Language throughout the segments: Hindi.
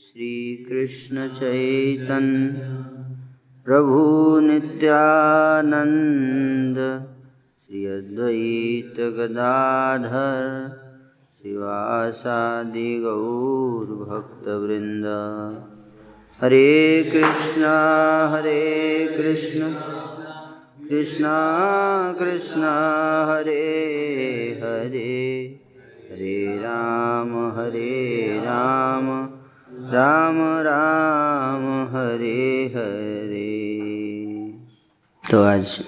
श्रीकृष्ण चैतन्य, प्रभु नित्यानन्द, श्री अद्वैत गदाधर, शिवासादि गौरभक्तवृन्द हरे कृष्णा, हरे कृष्ण, कृष्णा कृष्णा, हरे हरे हरे राम हरे राम। राम राम, हरे हरे। तो आज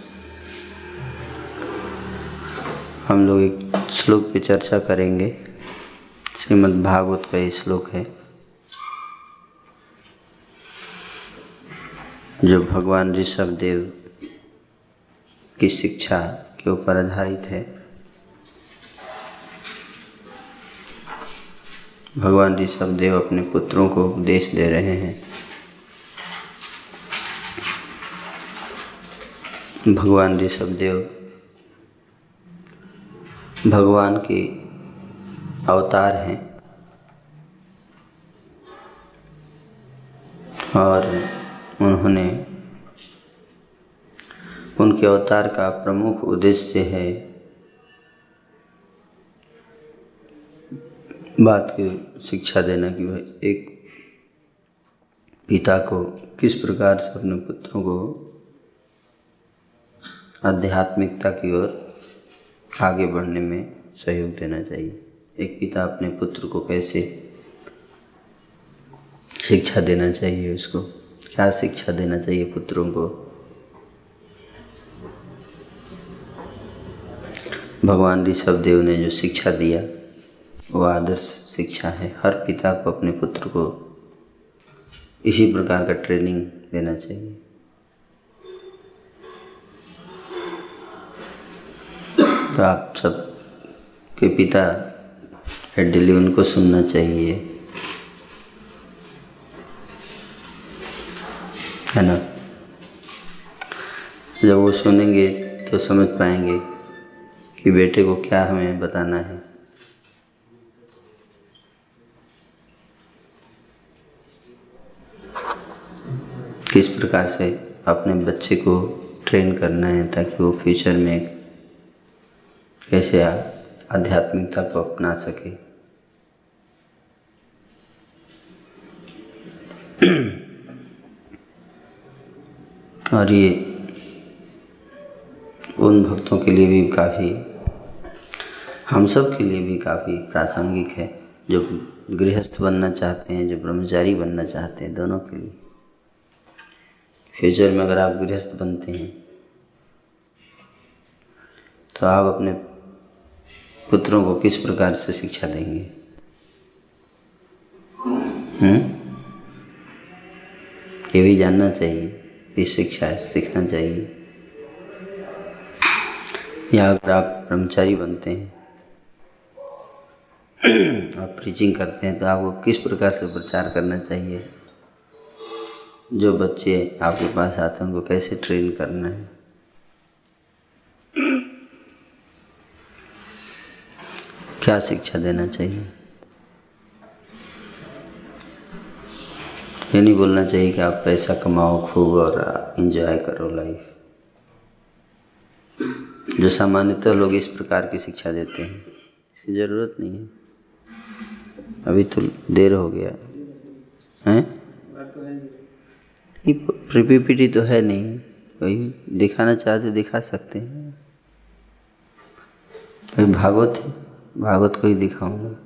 हम लोग एक श्लोक पे चर्चा करेंगे। श्रीमद् भागवत का ये श्लोक है। जो भगवान ऋषभ देव की शिक्षा के ऊपर आधारित है। भगवान ऋषभ देव अपने पुत्रों को उपदेश दे रहे हैं। भगवान ऋषभ देव, भगवान के अवतार हैं और उन्होंने उनके अवतार का प्रमुख उद्देश्य है बात की शिक्षा देना कि भाई, एक पिता को किस प्रकार से अपने पुत्रों को आध्यात्मिकता की ओर आगे बढ़ने में सहयोग देना चाहिए? एक पिता अपने पुत्र को कैसे शिक्षा देना चाहिए उसको? क्या शिक्षा देना चाहिए पुत्रों को? भगवान ऋषभ देव ने जो शिक्षा दिया वो आदर्श शिक्षा है। हर पिता को अपने पुत्र को इसी प्रकार का ट्रेनिंग देना चाहिए। तो आप सब के पिता हेडली उनको सुनना चाहिए। है ना? जब वो सुनेंगे तो समझ पाएँगे कि बेटे को क्या हमें बताना है। किस प्रकार से अपने बच्चे को ट्रेन करना है ताकि वो फ्यूचर में कैसे आध्यात्मिकता को अपना सके? और ये उन भक्तों के लिए भी काफ़ी, हम सब के लिए भी काफ़ी प्रासंगिक है। जो गृहस्थ बनना चाहते हैं, जो ब्रह्मचारी बनना चाहते हैं, दोनों के लिए। फ्यूचर में अगर आप गृहस्थ बनते हैं तो आप अपने पुत्रों को किस प्रकार से शिक्षा देंगे? ये भी जानना चाहिए कि शिक्षा सीखना चाहिए। या अगर आप ब्रह्मचारी बनते हैं, आप प्रीचिंग करते हैं तो आपको किस प्रकार से प्रचार करना चाहिए? जो बच्चे आपके पास आते हैं, उनको कैसे ट्रेन करना है? क्या शिक्षा देना चाहिए? ये नहीं बोलना चाहिए कि आप पैसा कमाओ खूब और एंजॉय करो लाइफ जो सामान्यतः लोग इस प्रकार की शिक्षा देते हैं, इसकी ज़रूरत नहीं है। अभी तो देर हो गया। हैं। प्रीपीपीटी तो है नहीं। वही दिखाना चाहते, दिखा सकते हैं। वही भागवत है। भागवत को ही दिखाऊँगा।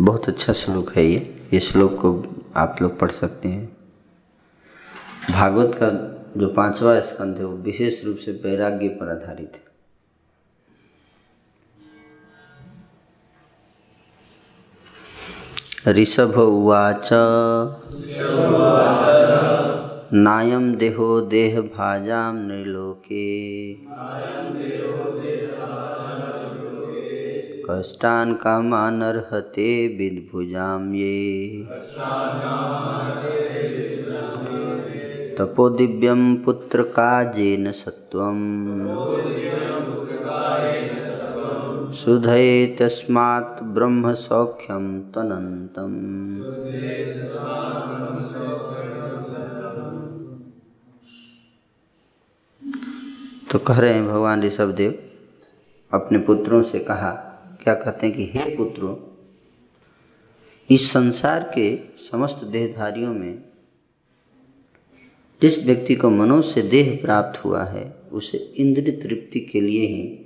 बहुत अच्छा श्लोक है ये। ये श्लोक को आप लोग पढ़ सकते हैं। भागवत का जो पांचवा स्कंध है, वो विशेष रूप से वैराग्य पर आधारित है। ऋषभ उवाच। नायं देहो देहभाजां नृलोके। कष्टान् कामानर्हते विद्भुजां ये तपोदिव्यं पुत्रकाजेन सत्त्वम्। सुधये तस्मात् ब्रह्मसौख्यं तनन्तम् तो कह रहे हैं भगवान ऋषभ देव अपने पुत्रों से कहा, क्या कहते हैं कि, हे पुत्रों, इस संसार के समस्त देहधारियों में जिस व्यक्ति को मनुष्य देह प्राप्त हुआ है, उसे इंद्र तृप्ति के लिए ही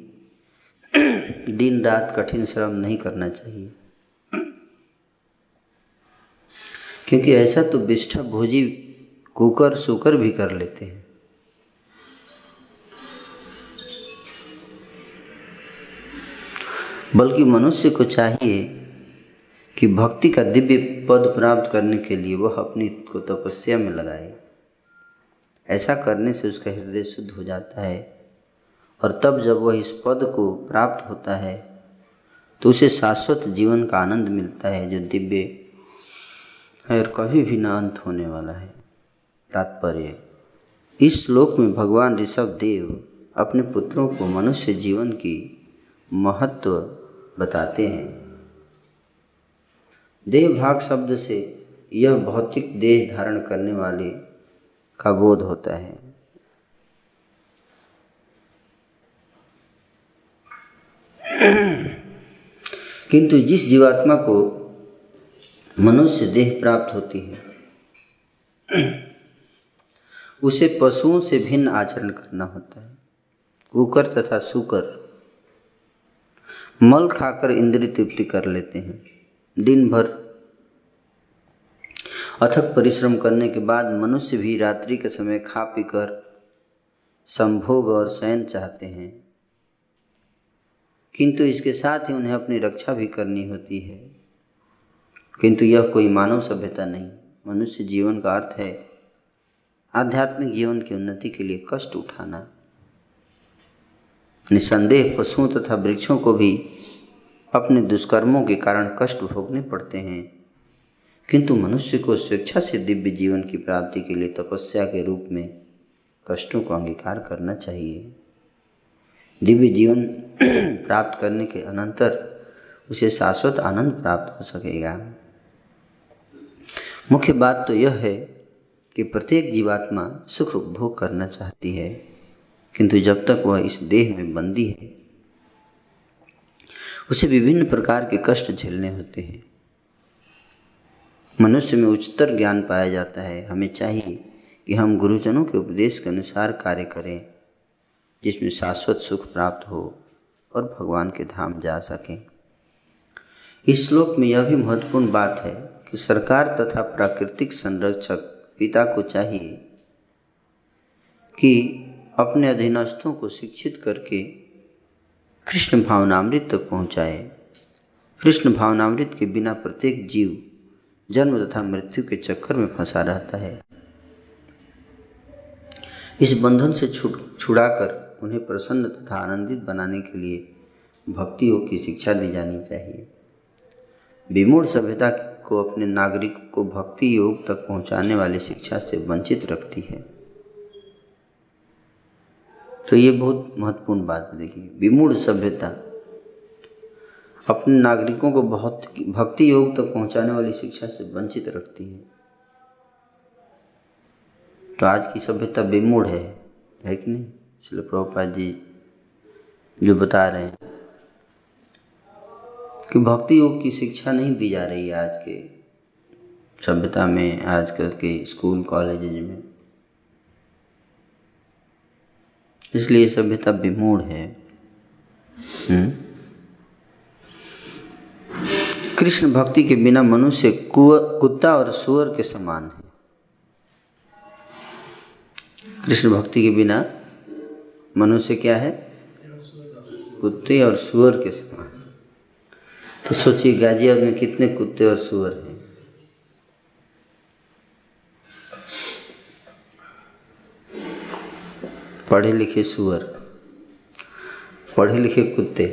दिन रात कठिन श्रम नहीं करना चाहिए। क्योंकि ऐसा तो विष्ठा भोजी कुकर सुकर भी कर लेते हैं। बल्कि मनुष्य को चाहिए कि भक्ति का दिव्य पद प्राप्त करने के लिए वह अपनी को तपस्या में लगाए। ऐसा करने से उसका हृदय शुद्ध हो जाता है। और तब जब वह इस पद को प्राप्त होता है तो उसे शाश्वत जीवन का आनंद मिलता है, जो दिव्य है और कभी भी ना अंत होने वाला है। तात्पर्य, इस श्लोक में भगवान ऋषभ देव अपने पुत्रों को मनुष्य जीवन की महत्व बताते हैं। देह भाग शब्द से यह भौतिक देह धारण करने वाले का बोध होता है। किंतु जिस जीवात्मा को मनुष्य देह प्राप्त होती है, उसे पशुओं से भिन्न आचरण करना होता है। कुकर तथा सुकर मल खाकर इंद्रिय तृप्ति कर लेते हैं। दिन भर अथक परिश्रम करने के बाद मनुष्य भी रात्रि के समय खा पीकर संभोग और शयन चाहते हैं। किंतु इसके साथ ही उन्हें अपनी रक्षा भी करनी होती है। किंतु यह कोई मानव सभ्यता नहीं, मनुष्य जीवन का अर्थ है आध्यात्मिक जीवन की उन्नति के लिए कष्ट उठाना। निसंदेह पशुओं तथा वृक्षों को भी अपने दुष्कर्मों के कारण कष्ट भोगने पड़ते हैं। किंतु मनुष्य को स्वेच्छा से दिव्य जीवन की प्राप्ति के लिए तपस्या के रूप में कष्टों को अंगीकार करना चाहिए। दिव्य जीवन प्राप्त करने के अनंतर उसे शाश्वत आनंद प्राप्त हो सकेगा। मुख्य बात तो यह है कि प्रत्येक जीवात्मा सुख उपभोग करना चाहती है, किंतु जब तक वह इस देह में बंदी है, उसे विभिन्न प्रकार के कष्ट झेलने होते हैं। मनुष्य में उच्चतर ज्ञान पाया जाता है। हमें चाहिए कि हम गुरुजनों के उपदेश के अनुसार कार्य करें। जिसमें शाश्वत सुख प्राप्त हो और भगवान के धाम जा सकें। इस श्लोक में यह भी महत्वपूर्ण बात है कि सरकार तथा प्राकृतिक संरक्षक पिता को चाहिए कि अपने अधीनस्थों को शिक्षित करके कृष्ण भावनामृत तक पहुँचाए। कृष्ण भावनामृत के बिना प्रत्येक जीव जन्म तथा मृत्यु के चक्कर में फंसा रहता है। इस बंधन से छुट छुड़ाकर उन्हें प्रसन्न तथा आनंदित बनाने के लिए भक्ति योग की शिक्षा दी जानी चाहिए। विमूढ़ सभ्यता को अपने नागरिक को भक्ति योग तक पहुँचाने वाली शिक्षा से वंचित रखती है। तो ये बहुत महत्वपूर्ण बात है। देखिए, विमूढ़ सभ्यता अपने नागरिकों को बहुत भक्ति योग तक पहुँचाने वाली शिक्षा से वंचित रखती है। तो आज की सभ्यता विमूढ़ है है कि नहीं? इसलिए प्रभुपाद जी जो बता रहे हैं कि भक्ति योग की शिक्षा नहीं दी जा रही है आज के सभ्यता में आजकल के स्कूल कॉलेज में। इसलिए सभ्यता विमूढ़ है। हम्म? कृष्ण भक्ति के बिना मनुष्य कुत्ता और सुअर के समान है। कृष्ण भक्ति के बिना मनुष्य क्या है? कुत्ते और सुअर के समान। तो सोचिए गाजियाबाद में कितने कुत्ते और सुअर हैं? पढ़े लिखे सुअर, पढ़े लिखे कुत्ते।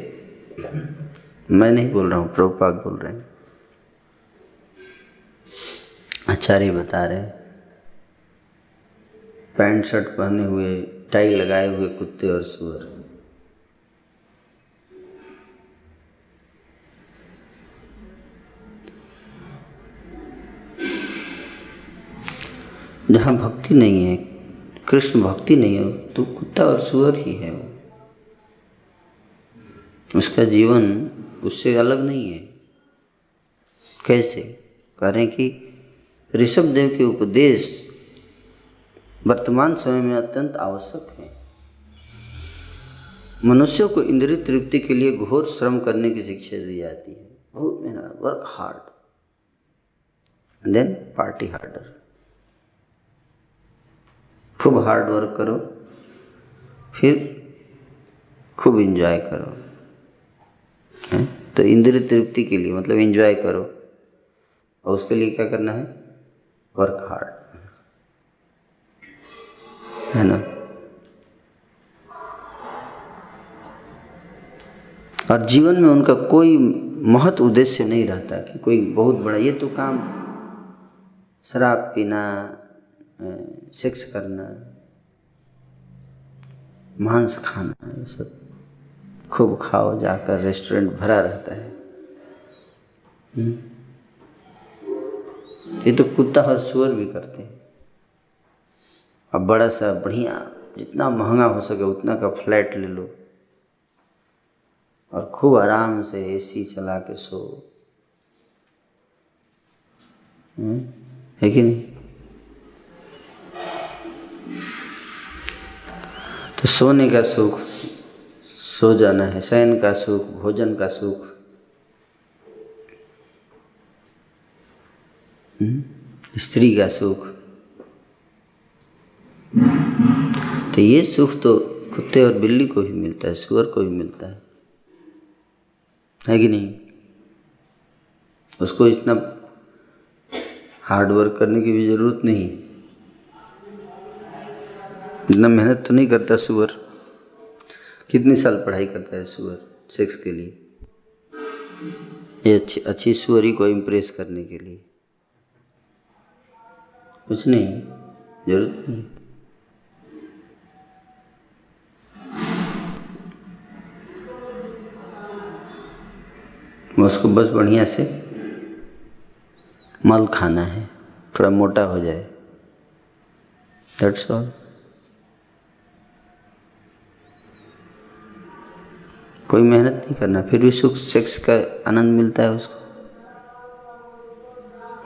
मैं नहीं बोल रहा हूँ, प्रभुपाद बोल रहे हैं। आचार्य बता रहे पैंट शर्ट पहने हुए टाई लगाए हुए कुत्ते और सुअर। जहाँ भक्ति नहीं है, कृष्ण भक्ति नहीं है तो कुत्ता और सुअर ही है वो। उसका जीवन उससे अलग नहीं है। कैसे? कह रहे हैं कि ऋषभ देव के उपदेश वर्तमान समय में अत्यंत आवश्यक है। मनुष्यों को इंद्रिय तृप्ति के लिए घोर श्रम करने की शिक्षा दी जाती है। बहुत मेहनत work hard then party harder खूब हार्ड वर्क करो, फिर खूब इंजॉय करो। है? तो इंद्रिय तृप्ति के लिए मतलब इंजॉय करो। और उसके लिए क्या करना है? वर्क हार्ड है ना? और जीवन में उनका कोई महत्व उद्देश्य नहीं रहता कि कोई बहुत बड़ा, ये तो काम शराब पीना सेक्स करना, मांस खाना, ये सब खूब खाओ, जाकर रेस्टोरेंट भरा रहता है। हम्म। ये तो कुत्ता और सुअर भी करते हैं। अब बड़ा सा बढ़िया, जितना महँगा हो सके उतना का फ्लैट ले लो और खूब आराम से एसी चला के सो हम्म। है कि नहीं तो सोने का सुख, सो जाना है शयन का सुख, भोजन का सुख हम्म? स्त्री का सुख तो ये सुख तो कुत्ते और बिल्ली को भी मिलता है, सुअर को भी मिलता है। है कि नहीं? उसको इतना हार्ड वर्क करने की भी ज़रूरत नहीं। इतना मेहनत तो नहीं करता सुअर। कितने साल पढ़ाई करता है सुअर सेक्स के लिए? ये अच्छी अच्छी सुअरी को इम्प्रेस करने के लिए। कुछ नहीं, ज़रूरत नहीं। उसको बस बढ़िया से मल खाना है, थोड़ा मोटा हो जाए। दैट्स ऑल कोई मेहनत नहीं करना, फिर भी सुख सेक्स का आनंद मिलता है उसको।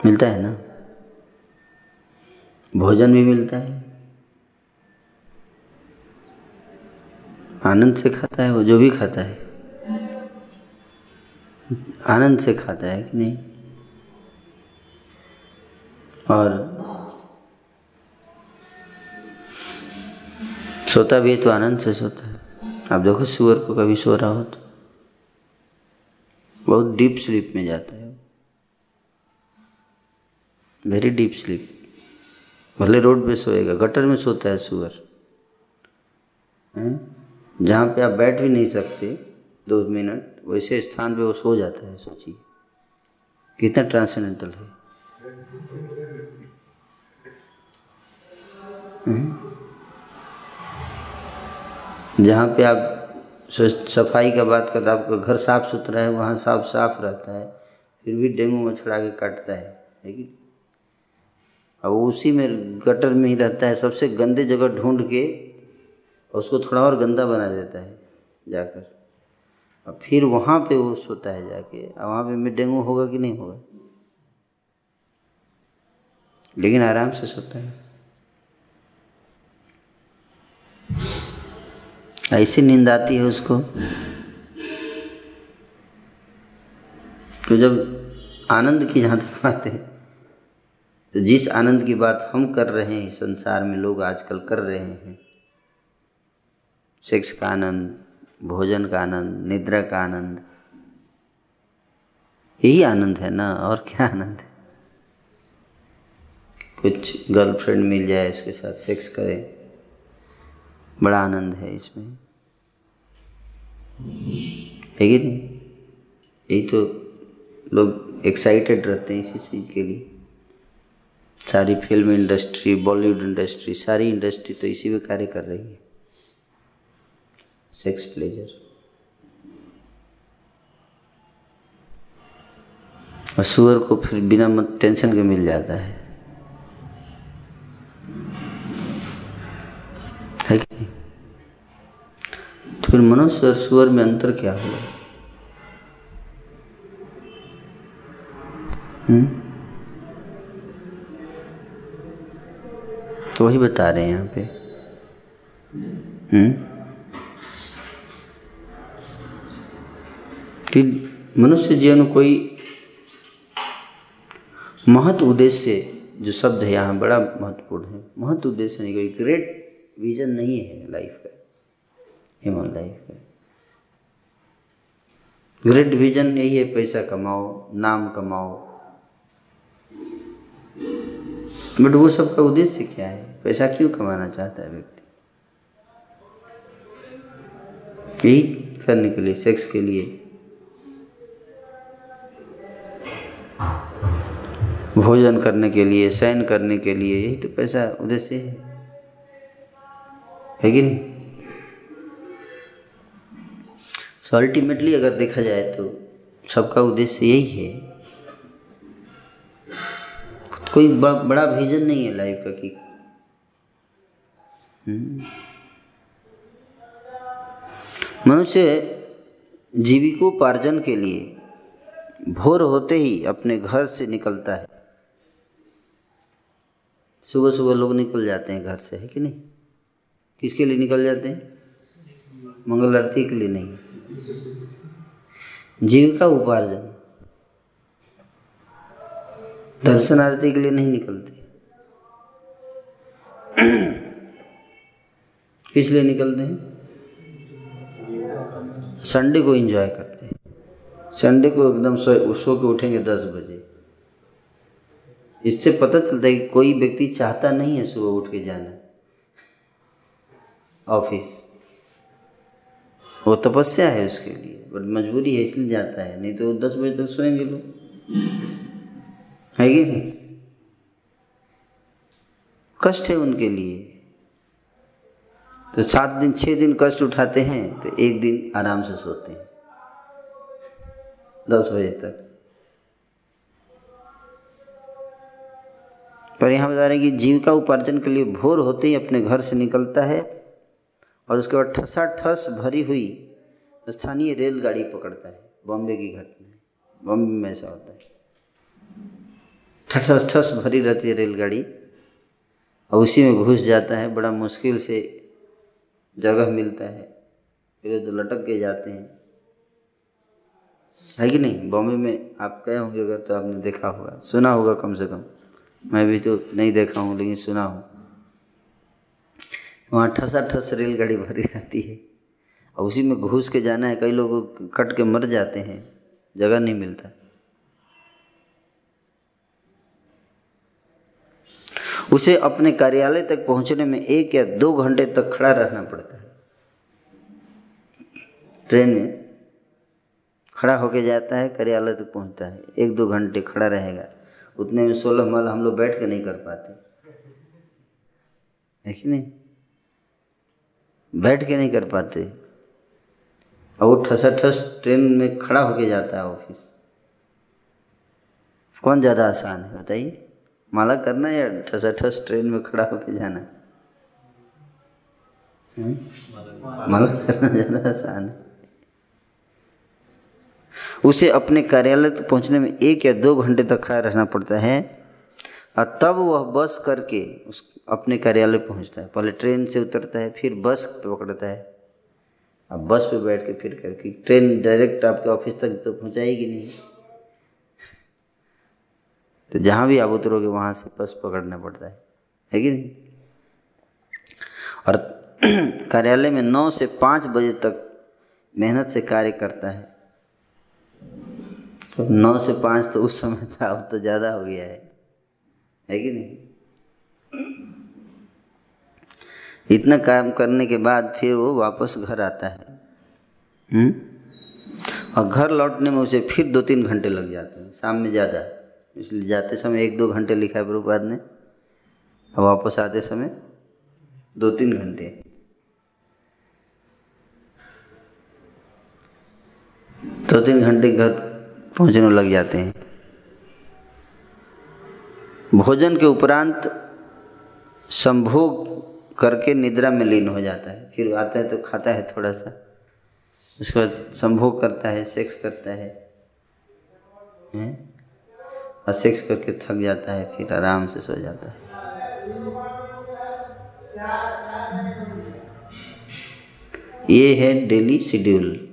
मिलता है ना? भोजन भी मिलता है। आनंद से खाता है, वो जो भी खाता है। आनंद से खाता है कि नहीं? और सोता भी है तो आनंद से सोता है। आप देखो, सुअर को कभी सो रहा हो तो। बहुत डीप स्लीप में जाता है वेरी डीप स्लीप भले रोड पे सोएगा, गटर में सोता है सुअर। जहाँ पे आप बैठ भी नहीं सकते, दो मिनट वैसे स्थान पे वो सो जाता है, सोचिए। कितना ट्रांसेंडेंटल है। जहाँ पे आप सफ़ाई का बात करते आपका घर साफ़ सुथरा है, वहाँ साफ़ साफ़ रहता है, फिर भी डेंगू मच्छर आगे काटता है लेकिन अब उसी में गटर में ही रहता है, सबसे गंदे जगह ढूंढ के उसको थोड़ा और गंदा बना देता है, जाकर। और फिर वहाँ पे वो सोता है जाके। और वहाँ पे में डेंगू होगा कि नहीं होगा? लेकिन आराम से सोता है। ऐसी नींद आती है उसको तो जब आनंद की जहाँ तक बात है तो जिस आनंद की बात हम कर रहे हैं, संसार में लोग आजकल कर रहे हैं, सेक्स का आनंद भोजन का आनंद, निद्रा का आनंद, यही आनंद है ना, और क्या आनंद है? कुछ गर्लफ्रेंड मिल जाए, उसके साथ सेक्स करें, बड़ा आनंद है इसमें। है यही तो लोग एक्साइटेड रहते हैं इसी चीज़ के लिए। सारी फ़िल्म इंडस्ट्री बॉलीवुड इंडस्ट्री सारी इंडस्ट्री तो इसी में कार्य कर रही है। सेक्स प्लेजर और सुअर को फिर बिना मत टेंशन के मिल जाता है। तो फिर मनुष्य और सुअर में अंतर क्या हुआ? हम्म? तो वही बता रहे हैं यहाँ पे। हम्म? कि मनुष्य जीवन कोई महत्व उद्देश्य, जो शब्द है यहाँ बड़ा महत्वपूर्ण है। महत्व उद्देश्य नहीं, कोई ग्रेट विजन नहीं है लाइफ का ह्यूमन लाइफ का। ग्रेट विजन यही है, पैसा कमाओ, नाम कमाओ। बट वो सबका उद्देश्य क्या है? पैसा क्यों कमाना चाहता है व्यक्ति? यही करने के लिए सेक्स के लिए। भोजन करने के लिए, शयन करने के लिए, यही तो पैसा उद्देश्य है। है कि नहीं? सो अल्टीमेटली अगर देखा जाए तो सबका उद्देश्य यही है। कोई बड़ा विजन नहीं है लाइफ का कि हम्म। मनुष्य जीविकोपार्जन के लिए भोर होते ही अपने घर से निकलता है। सुबह सुबह लोग निकल जाते हैं घर से, है कि नहीं? किसके लिए निकल जाते हैं? मंगल आरती के लिए नहीं। जीविका उपार्जन। दर्शन आरती के लिए नहीं निकलते। किस लिए निकलते हैं? संडे को एंजॉय करते हैं। संडे को एकदम सो सो के उठेंगे दस बजे। इससे पता चलता है कि कोई व्यक्ति चाहता नहीं है सुबह उठ के जाना। ऑफ़िस। वो तपस्या है उसके लिए, बट मजबूरी है, इसलिए जाता है। नहीं तो दस बजे तक सोएँगे लोग। है कि नहीं? कष्ट है उनके लिए। तो सात दिन छः दिन कष्ट उठाते हैं तो एक दिन आराम से सोते हैं। दस बजे तक। पर यहाँ बता रहे हैं कि जीविका उपार्जन के लिए भोर होते ही अपने घर से निकलता है और उसके बाद ठसा ठस भरी हुई स्थानीय रेलगाड़ी पकड़ता है। बॉम्बे की घटना बॉम्बे में ऐसा होता है। ठस ठस भरी रहती है रेलगाड़ी और उसी में घुस जाता है। बड़ा मुश्किल से जगह मिलता है। फिर तो लटक के जाते हैं। है कि नहीं? बॉम्बे में आप गए होंगे अगर तो आपने देखा होगा। सुना होगा कम से कम। मैं भी तो नहीं देखा हूँ, लेकिन सुना हूँ। वहाँ ठसा ठस रेलगाड़ी भरी रहती है। और उसी में घुस के जाना है। कई लोग कट के मर जाते हैं। जगह नहीं मिलता। उसे अपने कार्यालय तक पहुँचने में एक या दो घंटे तक खड़ा रहना पड़ता है। ट्रेन में खड़ा होके जाता है, कार्यालय तक पहुँचता है। एक दो घंटे खड़ा रहेगा। उतने में सोलह माल हम लोग बैठ के नहीं कर पाते। है कि नहीं? बैठ के नहीं कर पाते। और वो ठसा ठस ट्रेन में खड़ा होके जाता है ऑफ़िस। कौन ज़्यादा आसान है, बताइए? माला करना या ठसा ठस ट्रेन में खड़ा होके जाना? माला करना ज़्यादा आसान है। उसे अपने कार्यालय तक पहुँचने में एक या दो घंटे तक खड़ा रहना पड़ता है। और तब वह बस करके उस अपने कार्यालय पहुँचता है। पहले ट्रेन से उतरता है, फिर बस पकड़ता है। अब बस पे बैठ के फिर करके ट्रेन डायरेक्ट आपके ऑफ़िस तक तो पहुंचाएगी नहीं। तो जहाँ भी आप उतरोगे, वहाँ से बस पकड़ना पड़ता है। है कि नहीं? और कार्यालय में नौ से पाँच बजे तक मेहनत से कार्य करता है। तो नौ से पाँच तो उस समय था, अब तो ज़्यादा हो गया है। है कि नहीं? इतना काम करने के बाद फिर वो वापस घर आता है। हुँ? और घर लौटने में उसे फिर दो तीन घंटे लग जाते हैं, शाम में ज़्यादा। इसलिए जाते समय एक दो घंटे लिखा है प्रभुपाद ने, और वापस आते समय दो तीन घंटे। दो तीन घंटे घर पहुँचने लग जाते हैं। भोजन के उपरांत संभोग करके निद्रा में लीन हो जाता है। फिर आता है तो खाता है थोड़ा सा उसके बाद संभोग करता है, सेक्स करता है। हैं? और सेक्स करके थक जाता है, फिर आराम से सो जाता है। ये है डेली शेड्यूल।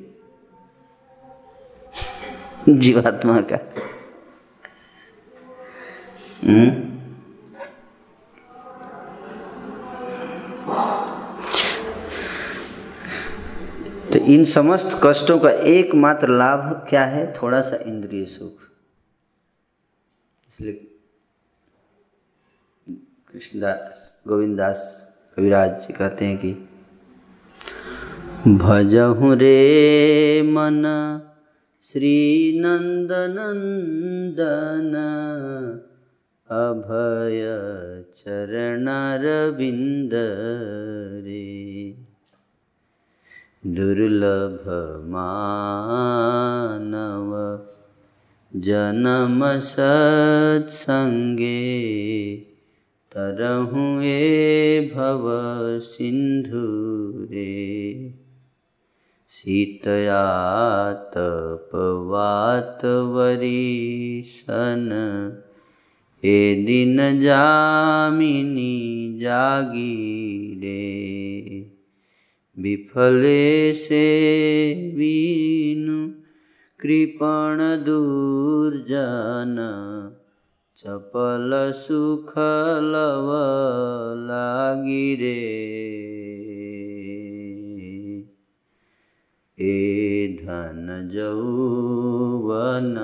जीवात्मा का। हम्म? तो इन समस्त कष्टों का एकमात्र लाभ क्या है? थोड़ा सा इंद्रिय सुख। इसलिए कृष्णदास गोविंदास कविराज जी कहते हैं कि, भजहु रे मन श्रीनन्दनन्दन अभयचरणरविन्दरे। दुर्लभमानवजनमसत्सङ्गे तरहुये भव सिन्धुरे। सीतया तपवात ए दिन जामिनी जागी रे। विफले से वीनु, कृपण दुर्जन। चपल सुख लव लागी रे। ए धन जौवन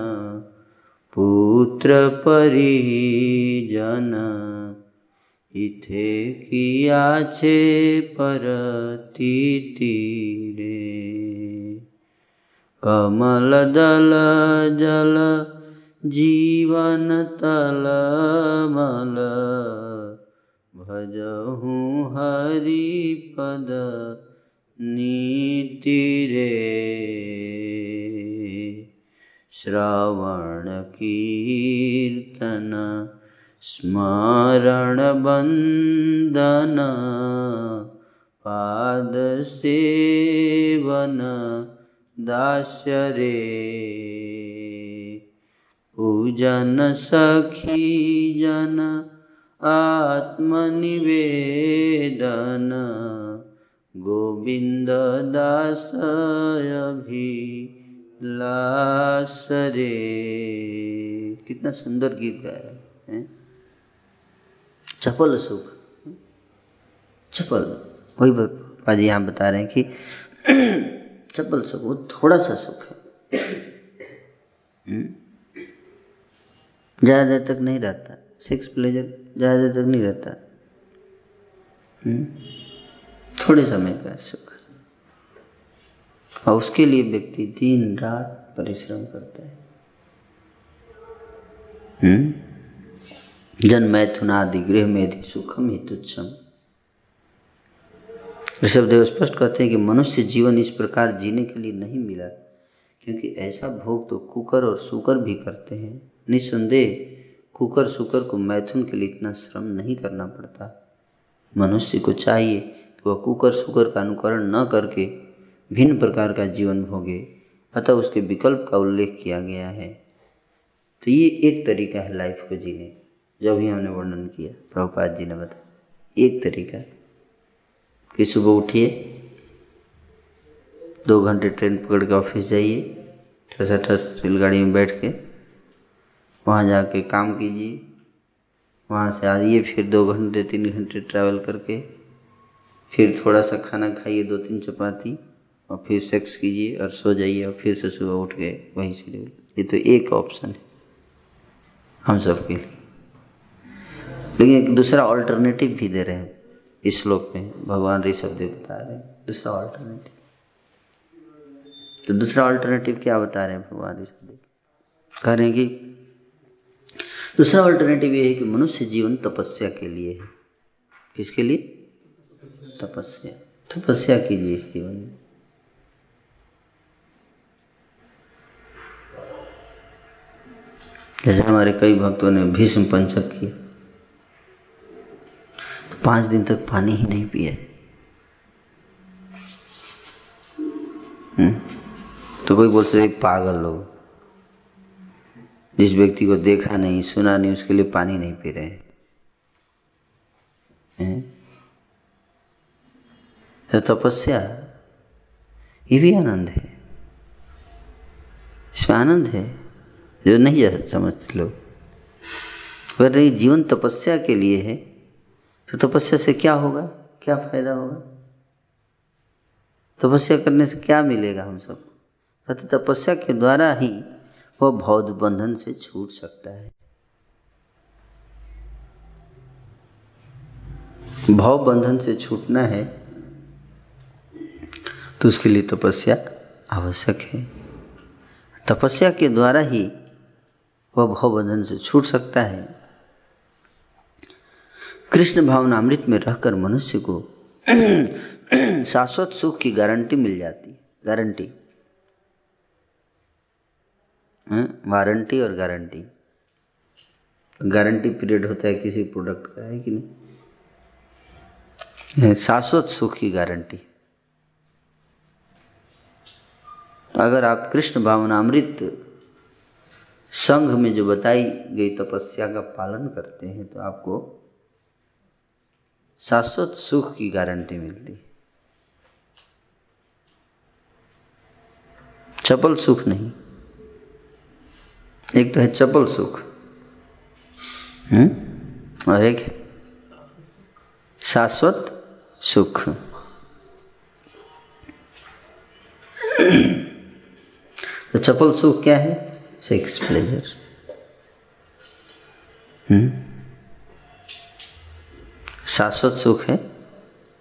पुत्र परिजन इथे किया छे परती तीरे कमल दल जल जीवन तल मल भजहु हरि पद नीति रे। श्रवण कीर्तन स्मरण बंदन पाद सेवन दास्य रे। पूजन सखी जन आत्मनिवेदन। दास अभिलाष रे कितना सुंदर गीत गाया है चपल सुख। चपल। वही पाजी यहाँ बता रहे हैं कि चपल सुख, वो थोड़ा सा सुख है। ज़्यादा देर तक नहीं रहता। सिक्स प्लेजर ज़्यादा देर तक नहीं रहता। थोड़े समय का सुख। और उसके लिए व्यक्ति दिन रात परिश्रम करता है। जन मैथुनादि गृह में सुखम ही तुच्छम। ऋषभदेव स्पष्ट कहते हैं कि मनुष्य जीवन इस प्रकार जीने के लिए नहीं मिला, क्योंकि ऐसा भोग तो कुकर और सुकर भी करते हैं। निस्संदेह कुकर सुकर को मैथुन के लिए इतना श्रम नहीं करना पड़ता। मनुष्य को चाहिए वह कुकर सुकर का अनुकरण न करके भिन्न प्रकार का जीवन भोगे, अतः उसके विकल्प का उल्लेख किया गया है। तो ये एक तरीका है लाइफ को जीने, जो भी हमने वर्णन किया, प्रभुपाद जी ने बताया। एक तरीका कि सुबह उठिए, दो घंटे ट्रेन पकड़ के ऑफ़िस जाइए ठसा ठस रेलगाड़ी में बैठ के, वहाँ जाके काम कीजिए, वहाँ से आइए, फिर दो घंटे, तीन घंटे ट्रैवल करके फिर थोड़ा सा खाना खाइए, दो तीन चपाती और फिर सेक्स कीजिए और सो जाइए और फिर से सुबह उठ गए वहीं से ये तो एक ऑप्शन है हम सब के लिए। लेकिन एक दूसरा ऑल्टरनेटिव भी दे रहे हैं इस श्लोक में, भगवान ऋषभ देव बता रहे हैं, दूसरा ऑल्टरनेटिव तो दूसरा ऑल्टरनेटिव क्या बता रहे हैं भगवान ऋषभ देव कह रहे हैं कि दूसरा ऑल्टरनेटिव ये है कि मनुष्य जीवन तपस्या के लिए है। किसके लिए? तपस्या। तपस्या कीजिए इस जीवन में। जैसे हमारे कई भक्तों ने भीष्म पंचक किया पाँच दिन तक पानी ही नहीं पिए। हम्म? तो कोई बोल सकते पागल लोग, जिस व्यक्ति को देखा नहीं, सुना नहीं, उसके लिए पानी नहीं पी रहे हैं। तो तपस्या, ये भी आनंद है। इसमें आनंद है जो नहीं समझते लोग। अगर नहीं, जीवन तपस्या के लिए है तो तपस्या से क्या होगा? क्या फ़ायदा होगा? तपस्या करने से क्या मिलेगा हम सबको? कहते तपस्या के द्वारा ही वह बौद्ध बंधन से छूट सकता है। भाव बंधन से छूटना है तो उसके लिए तपस्या आवश्यक है। तपस्या के द्वारा ही वह भाव बंधन से छूट सकता है। कृष्ण भावना अमृत में रहकर मनुष्य को शाश्वत सुख की गारंटी मिल जाती है। गारंटी। वारंटी और गारंटी। गारंटी पीरियड होता है किसी प्रोडक्ट का, है कि नहीं? शाश्वत सुख की गारंटी। अगर आप कृष्ण भावनामृत संघ में जो बताई गई तपस्या का पालन करते हैं तो आपको शाश्वत सुख की गारंटी मिलती है। चपल सुख नहीं। एक तो है चपल सुख। हम्म? और एक है शाश्वत सुख। तो चपल सुख क्या है सेक्स प्लेजर शाश्वत सुख है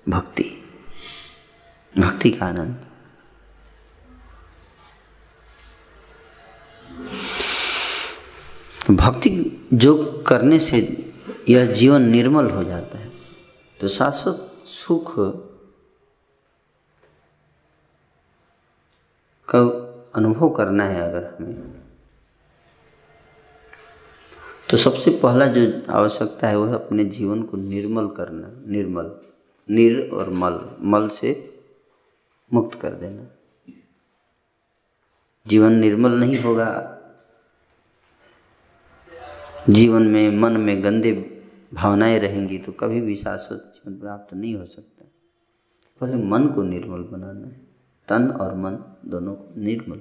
भक्ति भक्ति का आनंद भक्ति जो करने से यह जीवन निर्मल हो जाता है तो शाश्वत सुख का अनुभव करना है अगर हमें। तो सबसे पहला जो आवश्यकता है, वह अपने जीवन को निर्मल करना, निर्मल, निर और मल मल से मुक्त कर देना। जीवन निर्मल नहीं होगा। जीवन में मन में गंदे भावनाएँ रहेंगी तो कभी भी शाश्वत जीवन प्राप्त नहीं हो सकता। पहले मन को निर्मल बनाना है। तन और मन दोनों को निर्मल।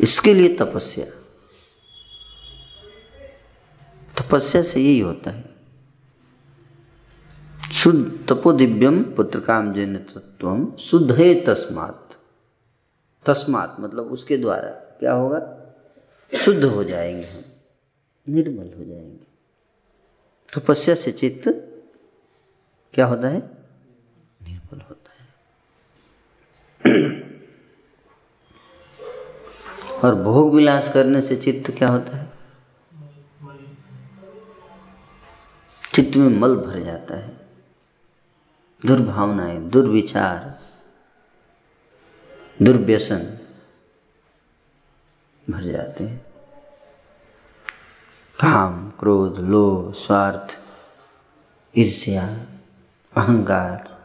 इसके लिए तपस्या। तपस्या से यही होता है। शुद्ध तपो दिव्यम पुत्र काम जैन तत्व शुद्ध है तस्मात। तस्मात मतलब उसके द्वारा क्या होगा? शुद्ध हो जाएँगे हम, निर्मल हो जाएँगे। तपस्या से चित्त क्या होता है? निर्मल होता और भोग विलास करने से चित्त क्या होता है? चित्त में मल भर जाता है। दुर्भावनाएँ, दुर्विचार, दुर्व्यसन भर जाते हैं। काम, क्रोध, लोभ, स्वार्थ, ईर्ष्या, अहंकार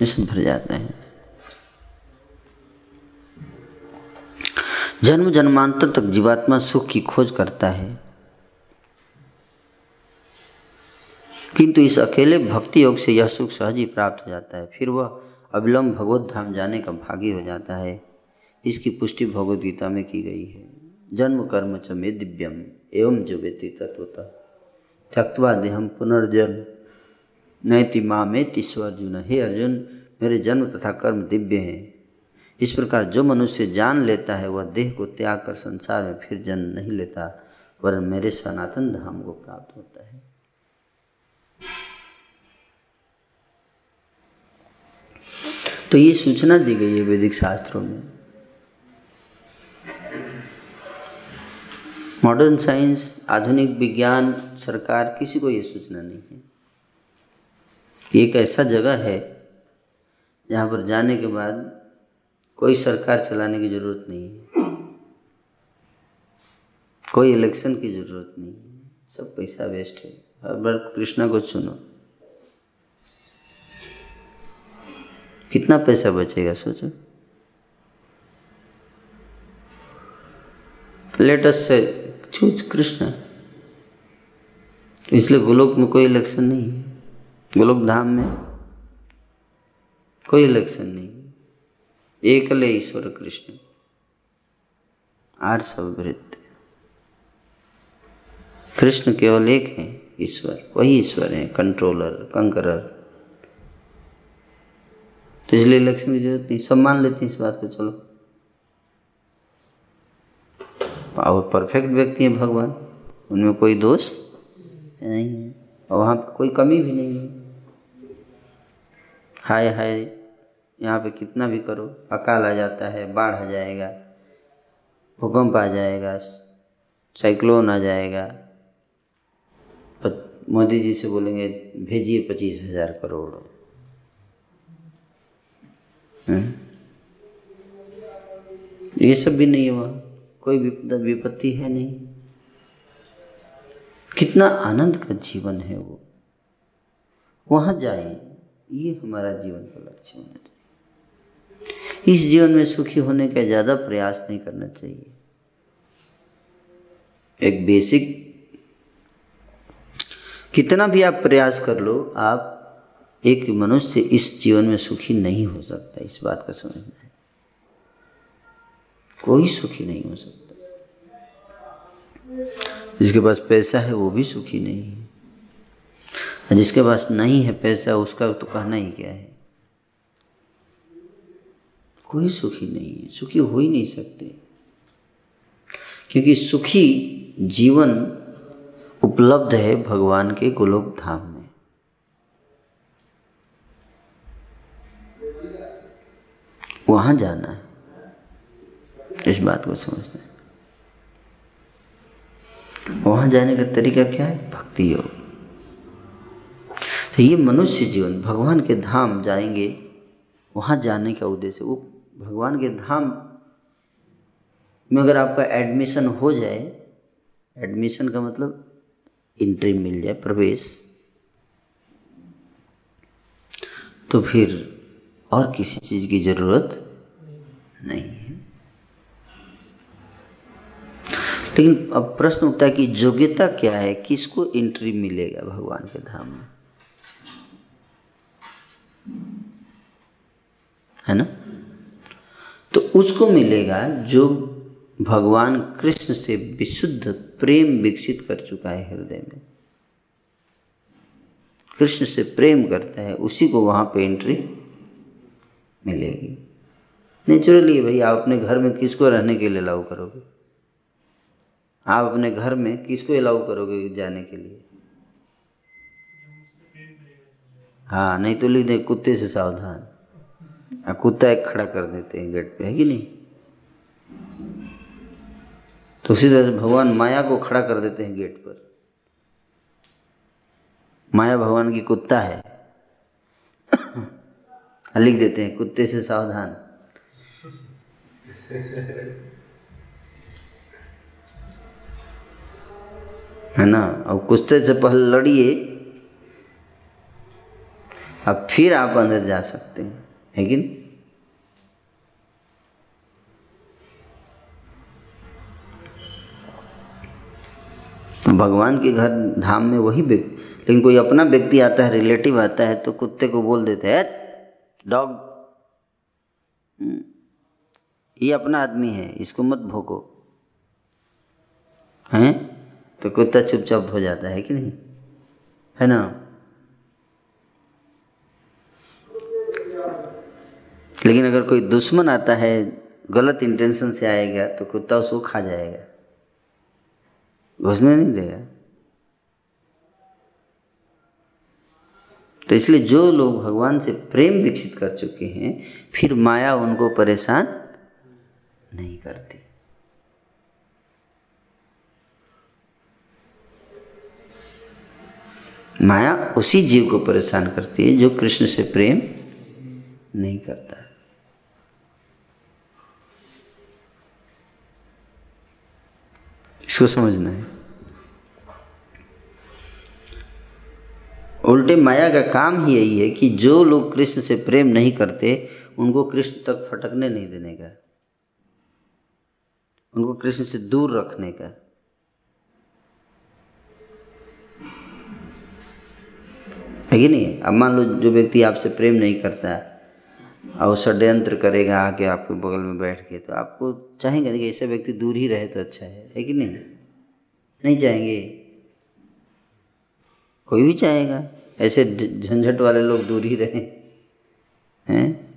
ये सब भर जाते हैं। जन्म जन्मांतर तक जीवात्मा सुख की खोज करता है। किंतु इस अकेले भक्ति योग से यह सुख सहज ही प्राप्त हो जाता है। फिर वह अविलंब भगवत धाम जाने का भागी हो जाता है। इसकी पुष्टि भगवद गीता में की गई है। जन्म कर्म च मे दिव्यम एवं जो व्यती तत्वता त्यक्वा देहम पुनर्जन्म नैति माँ में तीश्वर अर्जुन हे अर्जुन, मेरे जन्म तथा कर्म दिव्य हैं। इस प्रकार जो मनुष्य जान लेता है, वह देह को त्याग कर संसार में फिर जन्म नहीं लेता, वरन मेरे सनातन धाम को प्राप्त होता है। तो ये सूचना दी गई है वैदिक शास्त्रों में। मॉडर्न साइंस, आधुनिक विज्ञान, सरकार, किसी को ये सूचना नहीं है। एक ऐसा जगह है, जहाँ पर जाने के बाद कोई सरकार चलाने की ज़रूरत नहीं है। कोई इलेक्शन की ज़रूरत नहीं है। सब पैसा वेस्ट है। हर बार कृष्णा को चुनो। कितना पैसा बचेगा, सोचो। लेटेस्ट से चूज़ कृष्ण। इसलिए गोलोक में कोई इलेक्शन नहीं है। गोलोक धाम में कोई इलेक्शन नहीं एकले ईश्वर कृष्ण आर सब वृत्त कृष्ण केवल एक है ईश्वर वही ईश्वर है कंट्रोलर कंकरर तो इसलिए लक्ष्मी ज़रूरत नहीं सब मान लेते हैं इस बात को चलो और परफेक्ट व्यक्ति है भगवान उनमें कोई दोष नहीं है और वहाँ पर कोई कमी भी नहीं है हाय हाय यहाँ पे कितना भी करो, अकाल आ जाता है, बाढ़ आ जाएगा, भूकंप आ जाएगा, साइक्लोन आ जाएगा। मोदी जी से बोलेंगे, भेजिए पच्चीस हज़ार करोड़। ये सब भी नहीं है वहाँ कोई विपत्ति है नहीं। कितना आनंद का जीवन है वो। वहाँ जाए। ये हमारा जीवन का लक्ष्य होना चाहिए इस जीवन में सुखी होने का ज़्यादा प्रयास नहीं करना चाहिए। एक बेसिक कितना भी आप प्रयास कर लो, आप एक मनुष्य इस जीवन में सुखी नहीं हो सकता, इस बात का समझना है। कोई सुखी नहीं हो सकता। जिसके पास पैसा है, वो भी सुखी नहीं है। जिसके पास नहीं है पैसा, उसका तो कहना ही क्या है? कोई सुखी नहीं है, सुखी हो ही नहीं सकते। क्योंकि सुखी जीवन उपलब्ध है भगवान के गोलोक धाम में। वहाँ जाना है। इस बात को समझते हैं। वहाँ जाने का तरीका क्या है? भक्ति योग। तो ये मनुष्य जीवन, भगवान के धाम जाएँगे, वहाँ जाने का उद्देश्य, वो भगवान के धाम में अगर आपका एडमिशन हो जाए एडमिशन का मतलब एंट्री मिल जाए, प्रवेश तो फिर और किसी चीज़ की ज़रूरत नहीं है। लेकिन अब प्रश्न उठता है कि योग्यता क्या है? किसको एंट्री मिलेगा भगवान के धाम में? है ना? तो उसको मिलेगा जो भगवान कृष्ण से विशुद्ध प्रेम विकसित कर चुका है हृदय में। कृष्ण से प्रेम करता है, उसी को वहाँ पे एंट्री मिलेगी। नेचुरली भाई, आप अपने घर में किसको रहने के लिए अलाउ करोगे? आप अपने घर में किसको अलाउ करोगे जाने के लिए? हाँ नहीं तो लिख दे, कुत्ते से सावधान। कुत्ता एक खड़ा कर देते हैं गेट पे, है कि नहीं? तो उसी तरह से भगवान माया को खड़ा कर देते हैं गेट पर। माया भगवान की कुत्ता है। लिख देते हैं, कुत्ते से सावधान। है ना? अब कुत्ते से पहले लड़िए, अब फिर आप अंदर जा सकते हैं। है कि भगवान के घर धाम में वही व्यक्ति लेकिन कोई अपना व्यक्ति आता है रिलेटिव आता है तो कुत्ते को बोल देते हैं डॉग हम्म, ये अपना आदमी है इसको मत भोको। हैं? तो कुत्ता चुपचाप हो जाता है कि नहीं? है ना? लेकिन अगर कोई दुश्मन आता है, गलत इंटेंशन से आएगा तो कुत्ता उसको खा जाएगा। घुसने नहीं देगा। तो इसलिए जो लोग भगवान से प्रेम विकसित कर चुके हैं, फिर माया उनको परेशान नहीं करती। माया उसी जीव को परेशान करती है जो कृष्ण से प्रेम नहीं करता। इसको समझना है। उल्टे माया का काम ही यही है कि जो लोग कृष्ण से प्रेम नहीं करते, उनको कृष्ण तक फटकने नहीं देने का। उनको कृष्ण से दूर रखने का। है कि नहीं? अब मान लो जो व्यक्ति आपसे प्रेम नहीं करता है और षड्यंत्र करेगा आके आपके बगल में बैठ के तो आपको चाहेंगे कि ऐसा व्यक्ति दूर ही रहे तो अच्छा है है कि नहीं? नहीं चाहेंगे? कोई भी चाहेगा, ऐसे झंझट वाले लोग दूर ही रहे, हैं?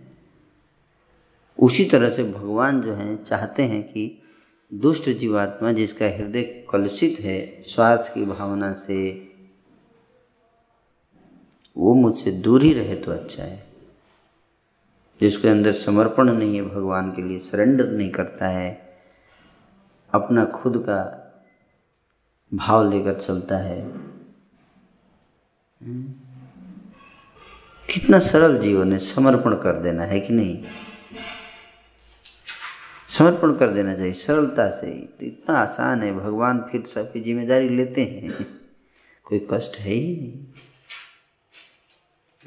उसी तरह से भगवान जो हैं, चाहते हैं कि दुष्ट जीवात्मा जिसका हृदय कलुषित है, स्वार्थ की भावना से वो मुझसे दूर ही रहे तो अच्छा है। जिसके अंदर समर्पण नहीं है, भगवान के लिए सरेंडर नहीं करता है, अपना खुद का भाव लेकर चलता है। कितना सरल जीवन है, समर्पण कर देना है कि नहीं? समर्पण कर देना चाहिए, सरलता से। तो इतना आसान है, भगवान फिर सबकी ज़िम्मेदारी लेते हैं। कोई कष्ट है ही नहीं।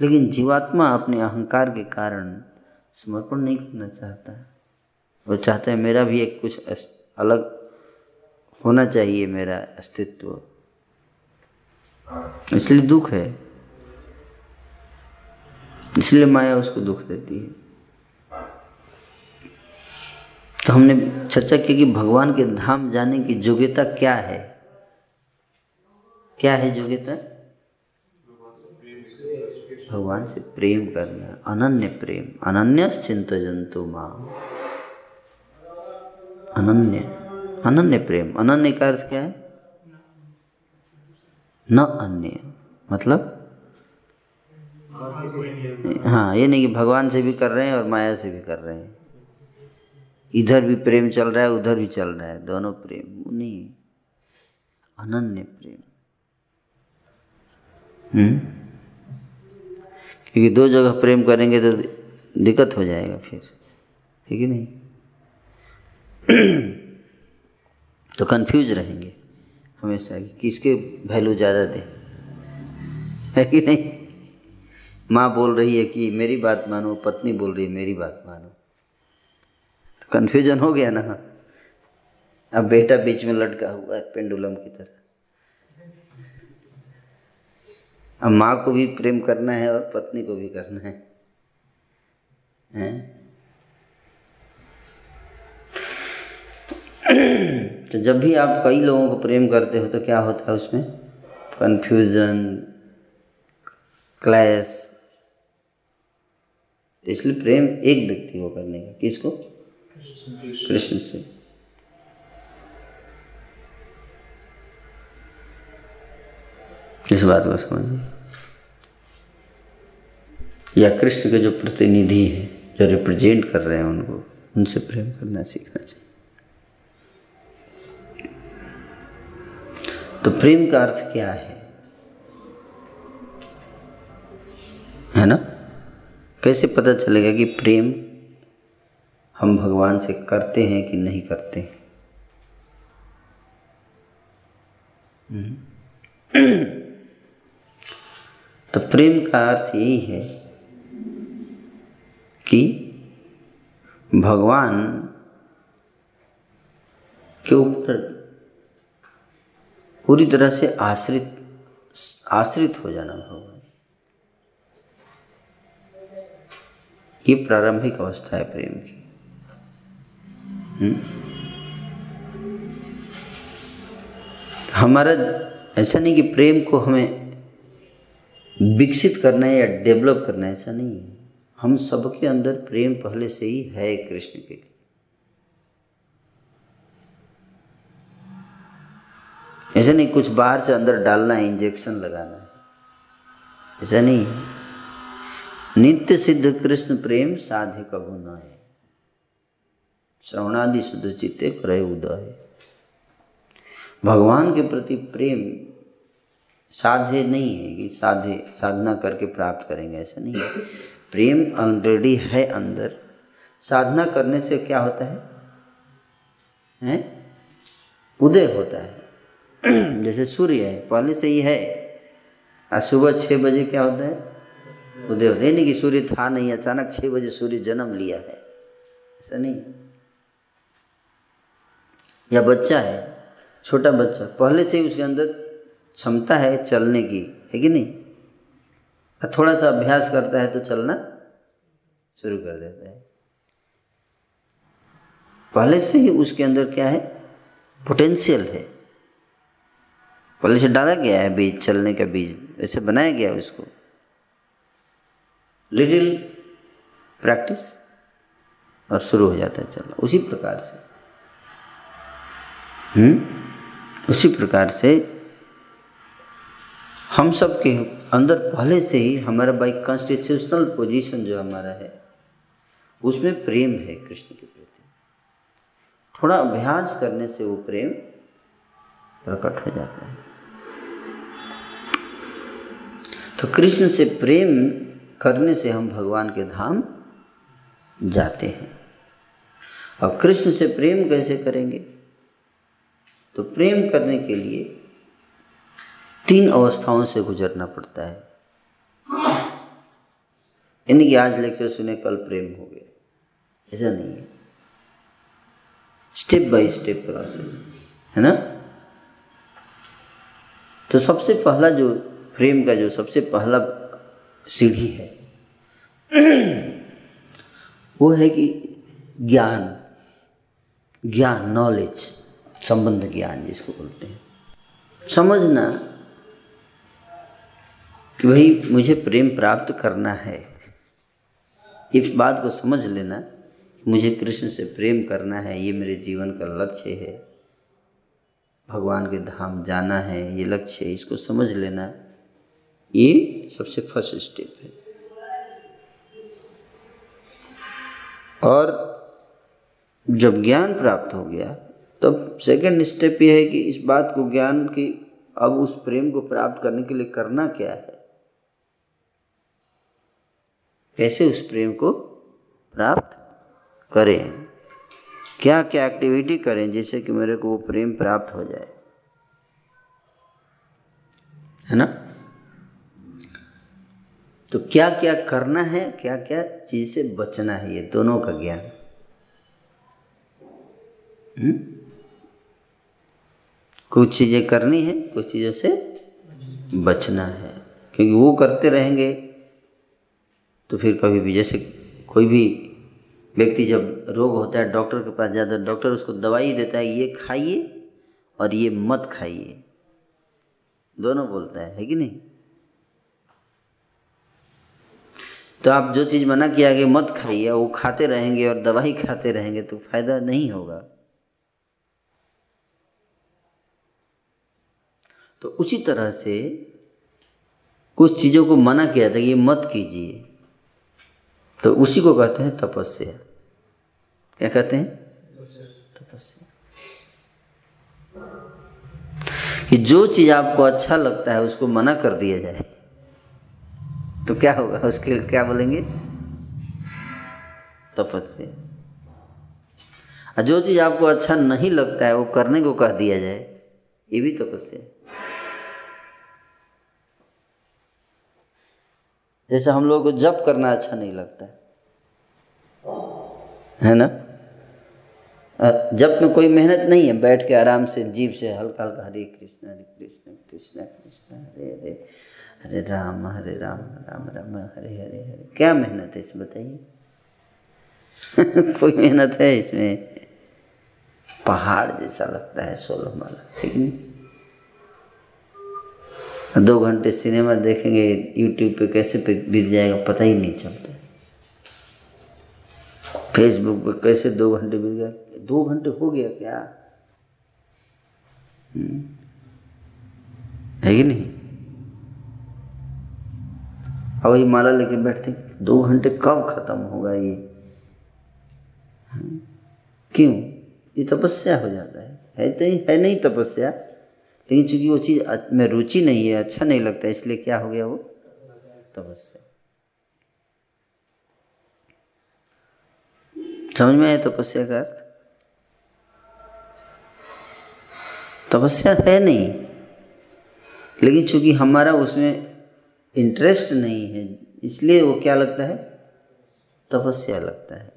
लेकिन जीवात्मा अपने अहंकार के कारण समर्पण नहीं करना चाहता। वो चाहता है मेरा भी एक कुछ अलग होना चाहिए मेरा अस्तित्व। इसलिए दुख है। इसलिए माया उसको दुख देती है। तो हमने चर्चा की कि भगवान के धाम जाने की योग्यता क्या है? क्या है योग्यता? भगवान से प्रेम करना, अनन्य प्रेम अनन्य चिंत जंतु माँ। अनन्य अनन्य प्रेम। अनन्य का अर्थ क्या है? न अन्य मतलब? हाँ ये नहीं कि भगवान से भी कर रहे हैं और माया से भी कर रहे हैं। इधर भी प्रेम चल रहा है, उधर भी चल रहा है, दोनों प्रेम नहीं अनन्य प्रेम। हम्म? क्योंकि दो जगह प्रेम करेंगे तो दिक्कत हो जाएगा फिर। ठीक है नहीं? तो कंफ्यूज रहेंगे हमेशा कि किसके वैल्यू ज़्यादा दे। है कि नहीं? माँ बोल रही है कि मेरी बात मानो, पत्नी बोल रही है मेरी बात मानो। तो कन्फ्यूज़न हो गया ना। अब बेटा बीच में लटका हुआ है पेंडुलम की तरह। अब माँ को भी प्रेम करना है और पत्नी को भी करना है। हैं? तो जब भी आप कई लोगों को प्रेम करते हो तो क्या होता है उसमें? कन्फ्यूज़न क्लैश इसलिए प्रेम एक व्यक्ति को करने का। किसको? कृष्ण से। इस बात को समझिए या कृष्ण के जो प्रतिनिधि हैं, जो रिप्रेजेंट कर रहे हैं उनको, उनसे प्रेम करना सीखना चाहिए। तो प्रेम का अर्थ क्या है? है ना? कैसे पता चलेगा कि प्रेम हम भगवान से करते हैं कि नहीं करते हम्म। तो प्रेम का अर्थ यही है कि भगवान के ऊपर पूरी तरह से आश्रित आश्रित हो जाना भगवान ये प्रारंभिक अवस्था है प्रेम की हम्म? हमारा ऐसा नहीं कि प्रेम को हमें विकसित करना है या डेवलप करना है, ऐसा नहीं है। हम सबके अंदर प्रेम पहले से ही है कृष्ण के लिए। ऐसा नहीं कुछ बाहर से अंदर डालना है इंजेक्शन लगाना है। ऐसा नहीं है। नित्य सिद्ध कृष्ण प्रेम साधे कभु न है श्रवणादि शुद्ध चित्ते करे उदय। भगवान के प्रति प्रेम साधे नहीं है कि साधे साधना करके प्राप्त करेंगे, ऐसा नहीं है। प्रेम ऑलरेडी है अंदर। साधना करने से क्या होता है? हैं? उदय होता है। जैसे सूर्य है, पहले से ही है। आज सुबह छः बजे क्या होता है? उदय होता है। नहीं कि सूर्य था नहीं, अचानक छः बजे सूर्य जन्म लिया है। ऐसा नहीं। या बच्चा है, छोटा बच्चा, पहले से ही उसके अंदर क्षमता है चलने की, है कि नहीं? थोड़ा सा अभ्यास करता है तो चलना शुरू कर देता है। पहले से ही उसके अंदर क्या है? पोटेंशियल है। पहले से डाला गया है बीज, चलने का बीज, ऐसे बनाया गया है उसको। लिटिल प्रैक्टिस और शुरू हो जाता है चलना, उसी प्रकार से। हम्म? उसी प्रकार से हम सब के अंदर पहले से ही हमारा बाई कॉन्स्टिट्यूशनल पोजीशन जो हमारा है, उसमें प्रेम है कृष्ण के प्रति। थोड़ा अभ्यास करने से वो प्रेम प्रकट हो जाता है। तो कृष्ण से प्रेम करने से हम भगवान के धाम जाते हैं। और कृष्ण से प्रेम कैसे करेंगे? तो प्रेम करने के लिए तीन अवस्थाओं से गुजरना पड़ता है। यानी कि आज लेक्चर सुने, कल प्रेम हो गया। ऐसा नहीं है। स्टेप बाय स्टेप प्रोसेस है ना? तो सबसे पहला जो, प्रेम का जो सबसे पहला सीढ़ी है, वो है कि ज्ञान ज्ञान नॉलेज संबंध ज्ञान जिसको बोलते हैं। समझना कि भाई मुझे प्रेम प्राप्त करना है। इस बात को समझ लेना मुझे कृष्ण से प्रेम करना है, ये मेरे जीवन का लक्ष्य है। भगवान के धाम जाना है, ये लक्ष्य है, इसको समझ लेना, ये सबसे फ़र्स्ट स्टेप है। और जब ज्ञान प्राप्त हो गया, तब तो सेकंड स्टेप ये है कि इस बात को ज्ञान की, अब उस प्रेम को प्राप्त करने के लिए करना क्या है? कैसे उस प्रेम को प्राप्त करें? क्या क्या एक्टिविटी करें जिससे कि मेरे को वो प्रेम प्राप्त हो जाए? है ना? तो क्या क्या करना है क्या क्या चीज़ से बचना है, ये दोनों का ज्ञान। हम्म? कुछ चीज़ें करनी है, कुछ चीज़ों से बचना है। क्योंकि वो करते रहेंगे तो फिर कभी भी, जैसे कोई भी व्यक्ति जब रोग होता है, डॉक्टर के पास जाता है, डॉक्टर उसको दवाई देता है, ये खाइए और ये मत खाइए। दोनों बोलता है है कि नहीं? तो आप जो चीज़ मना किया कि मत खाइए, वो खाते रहेंगे और दवाई खाते रहेंगे तो फ़ायदा नहीं होगा। तो उसी तरह से कुछ चीज़ों को मना किया था ये मत कीजिए। तो उसी को कहते हैं तपस्या। क्या कहते हैं? तपस्या। कि जो चीज़ आपको अच्छा लगता है, उसको मना कर दिया जाए। तो क्या होगा? उसके क्या बोलेंगे? तपस्या। जो चीज़ आपको अच्छा नहीं लगता है, वो करने को कह दिया जाए, ये भी तपस्या। जैसे हम लोगों को जप करना अच्छा नहीं लगता है। ना? जप में कोई मेहनत नहीं है। बैठ के आराम से जीव से हल्का हल्का, हरे कृष्ण हरे कृष्ण कृष्ण कृष्ण, हरे हरे हरे राम हरे राम राम राम, हरे हरे हरे। क्या मेहनत है इसमें बताइए? कोई मेहनत है इसमें? पहाड़ जैसा लगता है, सोलह माला, ठीक नहीं? दो घंटे सिनेमा देखेंगे यूट्यूब पे कैसे पे बीत जाएगा, पता ही नहीं चलता। फेसबुक पे कैसे दो घंटे बीत गया? दो घंटे हो गया क्या? हम्म। है कि नहीं? अब ये माला लेके बैठते दो घंटे कब खत्म होगा ये? हम्म। क्यों? ये तपस्या हो जाता है। है तो है नहीं तपस्या? लेकिन चूँकि वो चीज़ में रुचि नहीं है अच्छा नहीं लगता इसलिए क्या हो गया वो? तपस्या समझ में आया तपस्या का अर्थ? तपस्या है नहीं। लेकिन चूँकि हमारा उसमें इंटरेस्ट नहीं है, इसलिए वो क्या लगता है? तपस्या लगता है।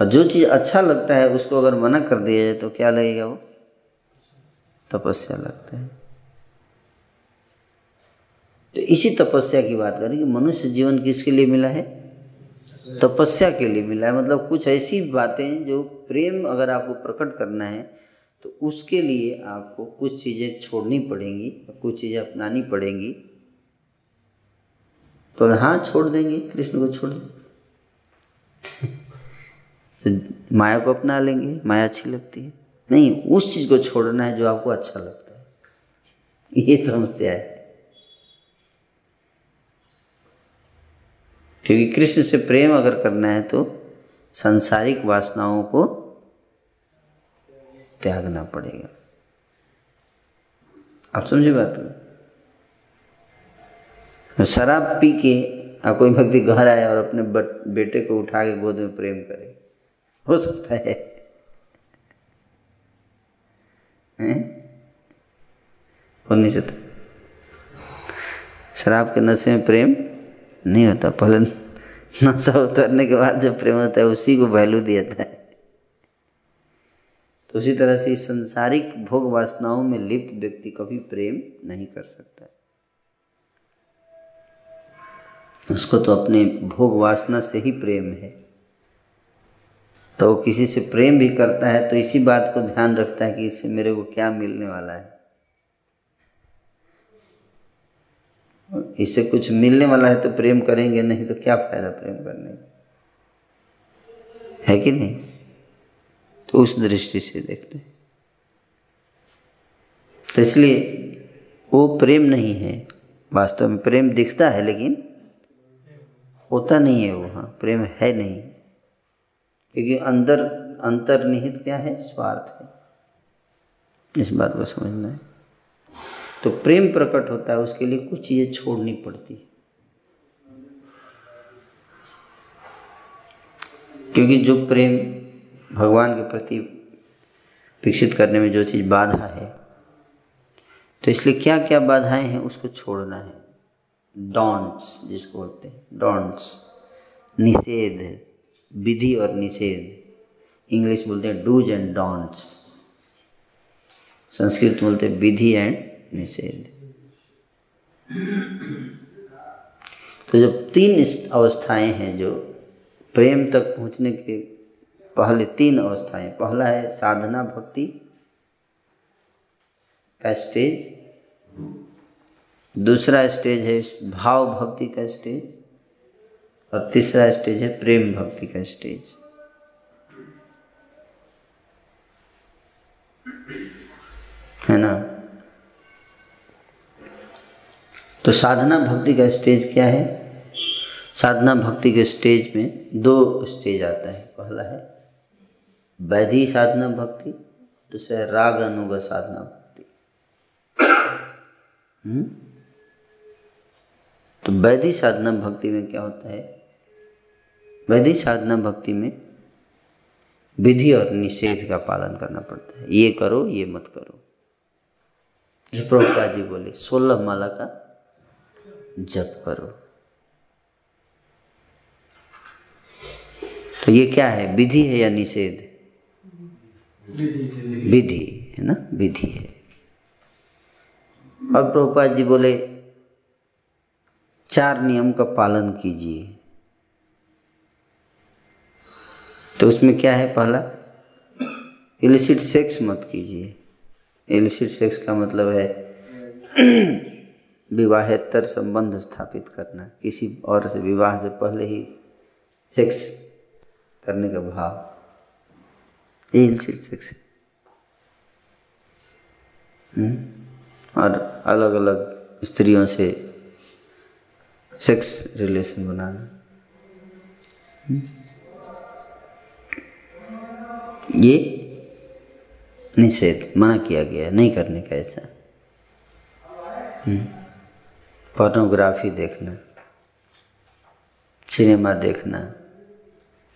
और जो चीज़ अच्छा लगता है, उसको अगर मना कर दिया जाए तो क्या लगेगा वो? तपस्या लगता है। तो इसी तपस्या की बात करें कि मनुष्य जीवन किसके लिए मिला है? तपस्या के लिए मिला है। मतलब कुछ ऐसी बातें जो प्रेम अगर आपको प्रकट करना है तो उसके लिए आपको कुछ चीज़ें छोड़नी पड़ेंगी, कुछ चीज़ें अपनानी पड़ेंगी। तो हाँ छोड़ देंगे, कृष्ण को छोड़ तो माया को अपना लेंगे, माया अच्छी लगती है। नहीं, उस चीज़ को छोड़ना है जो आपको अच्छा लगता है। ये समस्या है। क्योंकि कृष्ण से प्रेम अगर करना है तो सांसारिक वासनाओं को त्यागना पड़ेगा। आप समझे बात में शराब पी के कोई व्यक्ति घर आए और अपने बेटे को उठा के गोद में प्रेम करे। हो सकता है। हो? नहीं सकता शराब के नशे में प्रेम नहीं होता। पहले नशा उतरने के बाद जब प्रेम होता है, उसी को वैल्यू दिया था तो उसी तरह से संसारिक भोग वासनाओं में लिप्त व्यक्ति कभी प्रेम नहीं कर सकता उसको तो अपने भोग वासना से ही प्रेम है। तो वो किसी से प्रेम भी करता है तो इसी बात को ध्यान रखता है कि इससे मेरे को क्या मिलने वाला है। इससे कुछ मिलने वाला है तो प्रेम करेंगे, नहीं तो क्या फ़ायदा प्रेम करने है कि नहीं? तो उस दृष्टि से देखते हैं। तो इसलिए वो प्रेम नहीं है, वास्तव में प्रेम दिखता है, लेकिन होता नहीं है वो हाँ प्रेम है नहीं। क्योंकि अंदर, अंतर्निहित क्या है? स्वार्थ है। इस बात को समझना है। तो प्रेम प्रकट होता है, उसके लिए कुछ चीज़ें छोड़नी पड़ती है। क्योंकि जो प्रेम भगवान के प्रति विकसित करने में जो चीज़ बाधा है तो इसलिए क्या क्या बाधाएँ हैं, उसको छोड़ना है। डॉन्ट्स, जिसको बोलते हैं, डॉन्ट्स। निषेध। विधि और निषेध। इंग्लिश बोलते हैं डूज एंड डॉन्ट्स संस्कृत बोलते हैं विधि एंड निषेध। तो जब तीन अवस्थाएँ हैं जो प्रेम तक पहुँचने के पहले तीन अवस्थाएँ, पहला है साधना भक्ति का स्टेज। दूसरा स्टेज है भाव भक्ति का स्टेज। और तीसरा स्टेज है प्रेम भक्ति का स्टेज। है ना? तो साधना भक्ति का स्टेज क्या है? साधना भक्ति के स्टेज में दो स्टेज आता है। पहला है वैधि साधना भक्ति, दूसरा है राग अनुग साधना भक्ति। हम्म? तो वैधि साधना भक्ति में क्या होता है? वैधि साधना भक्ति में विधि और निषेध का पालन करना पड़ता है। ये करो, ये मत करो। जो प्रभुपाद जी बोले, सोलह माला का जप करो। तो ये क्या है? विधि है या निषेध? विधि है ना? विधि है। और प्रभुपाद जी बोले, चार नियम का पालन कीजिए। तो उसमें क्या है पहला? इलिसिट सेक्स मत कीजिए। इलिसिट सेक्स का मतलब है विवाहेतर संबंध स्थापित करना। किसी और से विवाह से पहले ही सेक्स करने का भाव। ये इलिसिट सेक्स है। और अलग अलग स्त्रियों से सेक्स रिलेशन बनाना। हम्म? ये निषेध, मना किया गया, नहीं करने का ऐसा। हम्म। फोटोग्राफी देखना सिनेमा देखना,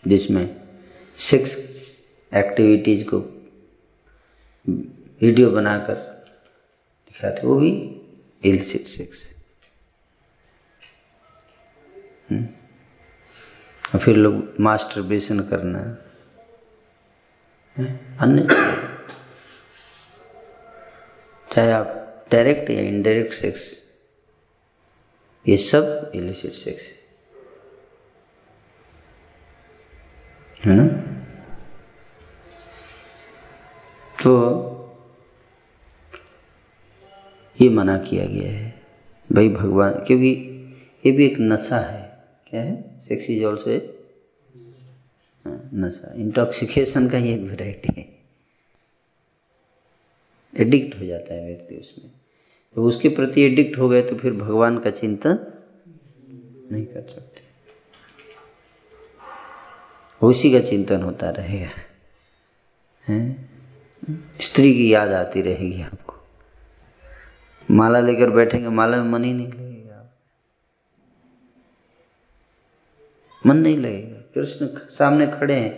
जिसमें सेक्स एक्टिविटीज़ को वीडियो बनाकर दिखाते, वो भी इलसिट सेक्स और फिर लोग मास्टर बेसन करना। अन्य चाहे आप डायरेक्ट या इनडायरेक्ट सेक्स ये सब इलिसिट सेक्स है। ना? तो ये मना किया गया है। भाई भगवान, क्योंकि ये भी एक नशा है। क्या है? सेक्स इज़ ऑल्सो नशा इंटॉक्सिकेशन का ही एक वेराइटी है। एडिक्ट हो जाता है व्यक्ति उसमें। जब तो उसके प्रति एडिक्ट हो गए तो फिर भगवान का चिंतन नहीं कर सकते। उसी का चिंतन होता रहेगा। स्त्री की याद आती रहेगी आपको। माला लेकर बैठेंगे, माला में मन ही नहीं लगेगा। मन नहीं लगेगा। कृष्ण सामने खड़े हैं,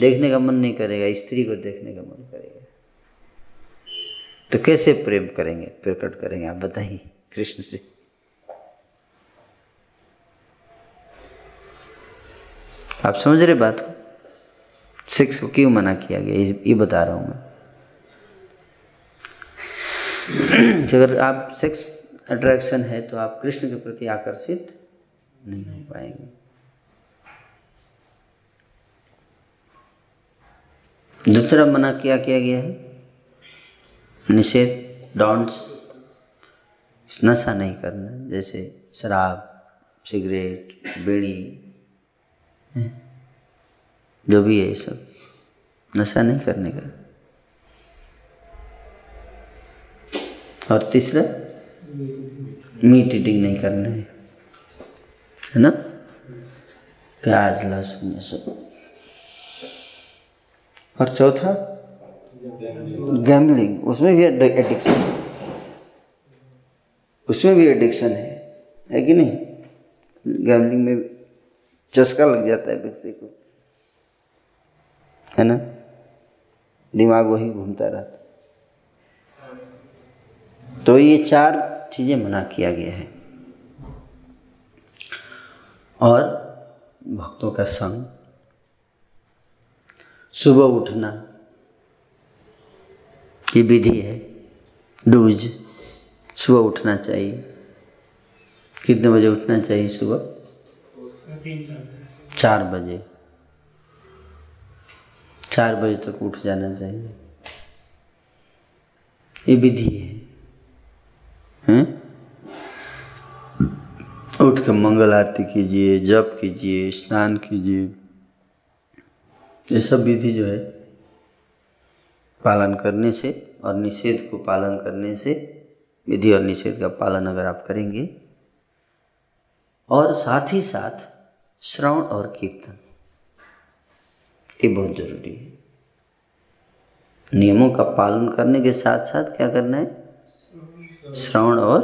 देखने का मन नहीं करेगा, स्त्री को देखने का मन करेगा। तो कैसे प्रेम करेंगे, प्रकट करेंगे? आप बताइए, कृष्ण से। आप समझ रहे बात को? सेक्स को क्यों मना किया गया? ये बता रहा हूँ मैं। अगर आप सेक्स अट्रैक्शन है तो आप कृष्ण के प्रति आकर्षित नहीं हो पाएँगे। दूसरा मना क्या किया गया है? निषेध डॉन्ट्स नशा नहीं करना, जैसे शराब, सिगरेट, बीड़ी जो भी है ये सब, नशा नहीं करने का। और तीसरा मीट ईटिंग नहीं करना है। है ना? प्याज, लहसुन, ये सब। और चौथा? गैमलिंग उसमें भी एडिक्शन उसमें भी एडिक्शन है। है कि नहीं? गैमलिंग में चस्का लग जाता है व्यक्ति को। है ना? दिमाग वही घूमता रहता तो ये चार चीज़ें मना किया गया है। और भक्तों का संग सुबह उठना। ये विधि है, डूज। सुबह उठना चाहिए। कितने बजे उठना चाहिए सुबह? चार बजे। चार बजे तक उठ जाना चाहिए। ये विधि है। हैं? उठ के मंगल आरती कीजिए, जप कीजिए, स्नान कीजिए। ये सब विधि जो है, पालन करने से और निषेध को पालन करने से, विधि और निषेध का पालन अगर आप करेंगे, और साथ ही साथ श्रवण और कीर्तन, ये बहुत ज़रूरी है। नियमों का पालन करने के साथ साथ क्या करना है? श्रवण और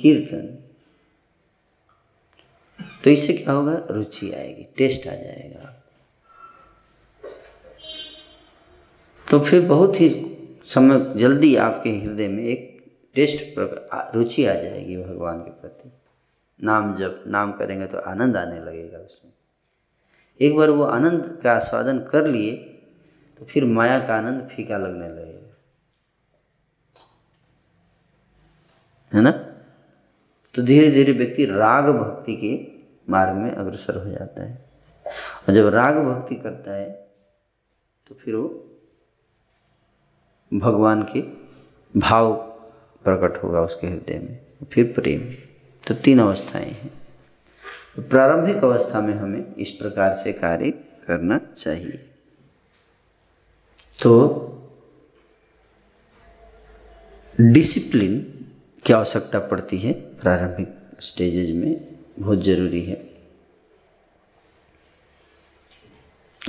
कीर्तन। तो इससे क्या होगा? रुचि आएगी, टेस्ट आ जाएगा। तो फिर बहुत ही समय, जल्दी आपके हृदय में एक टेस्ट रुचि आ जाएगी भगवान के प्रति। नाम जब नाम करेंगे तो आनंद आने लगेगा उसमें। एक बार वो आनंद का आस्वादन कर लिए तो फिर माया का आनंद फीका लगने लगेगा। है ना? तो धीरे धीरे व्यक्ति राग भक्ति के मार्ग में अग्रसर हो जाता है। और जब राग भक्ति करता है तो फिर वो भगवान के भाव प्रकट होगा उसके हृदय में, फिर प्रेम। तो तीन अवस्थाएँ हैं। तो प्रारंभिक अवस्था में हमें इस प्रकार से कार्य करना चाहिए। तो डिसिप्लिन की आवश्यकता पड़ती है प्रारंभिक स्टेजेज में, बहुत ज़रूरी है।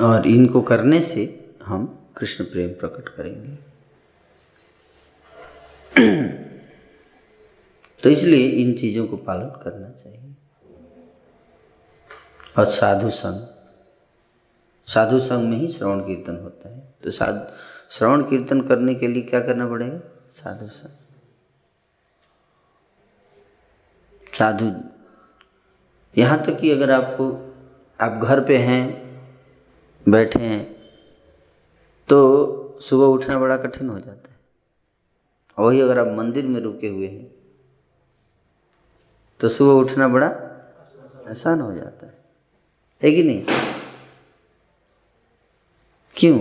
और इनको करने से हम कृष्ण प्रेम प्रकट करेंगे। तो इसलिए इन चीज़ों को पालन करना चाहिए। और साधु संग साधु संग में ही श्रवण कीर्तन होता है। तो साधु, श्रवण कीर्तन करने के लिए क्या करना पड़ेगा? साधु संग। साधु, यहाँ तक कि अगर आपको, आप घर पे हैं, बैठे हैं तो सुबह उठना बड़ा कठिन हो जाता है। वही अगर आप मंदिर में रुके हुए हैं तो सुबह उठना बड़ा आसान हो जाता है। है कि नहीं? क्यों?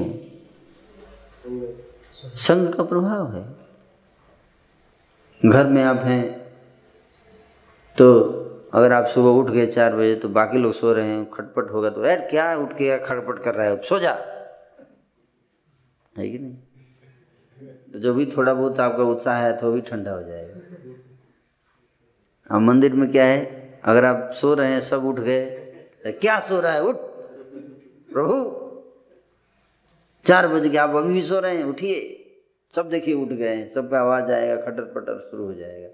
संघ का प्रभाव है। घर में आप हैं तो अगर आप सुबह उठ गए चार बजे तो बाकी लोग सो रहे हैं, खटपट होगा तो यार क्या उठ के खटपट कर रहा है? सो जा। है कि नहीं? तो जो भी थोड़ा बहुत आपका उत्साह है तो भी ठंडा हो जाएगा। अब मंदिर में क्या है? अगर आप सो रहे हैं, सब उठ गए तो क्या सो रहा है? उठ। प्रभु, चार बजे के आप अभी भी सो रहे हैं, उठिए। सब देखिए, उठ गए हैं। सबका आवाज़ आएगा, खटर पटर शुरू हो जाएगा।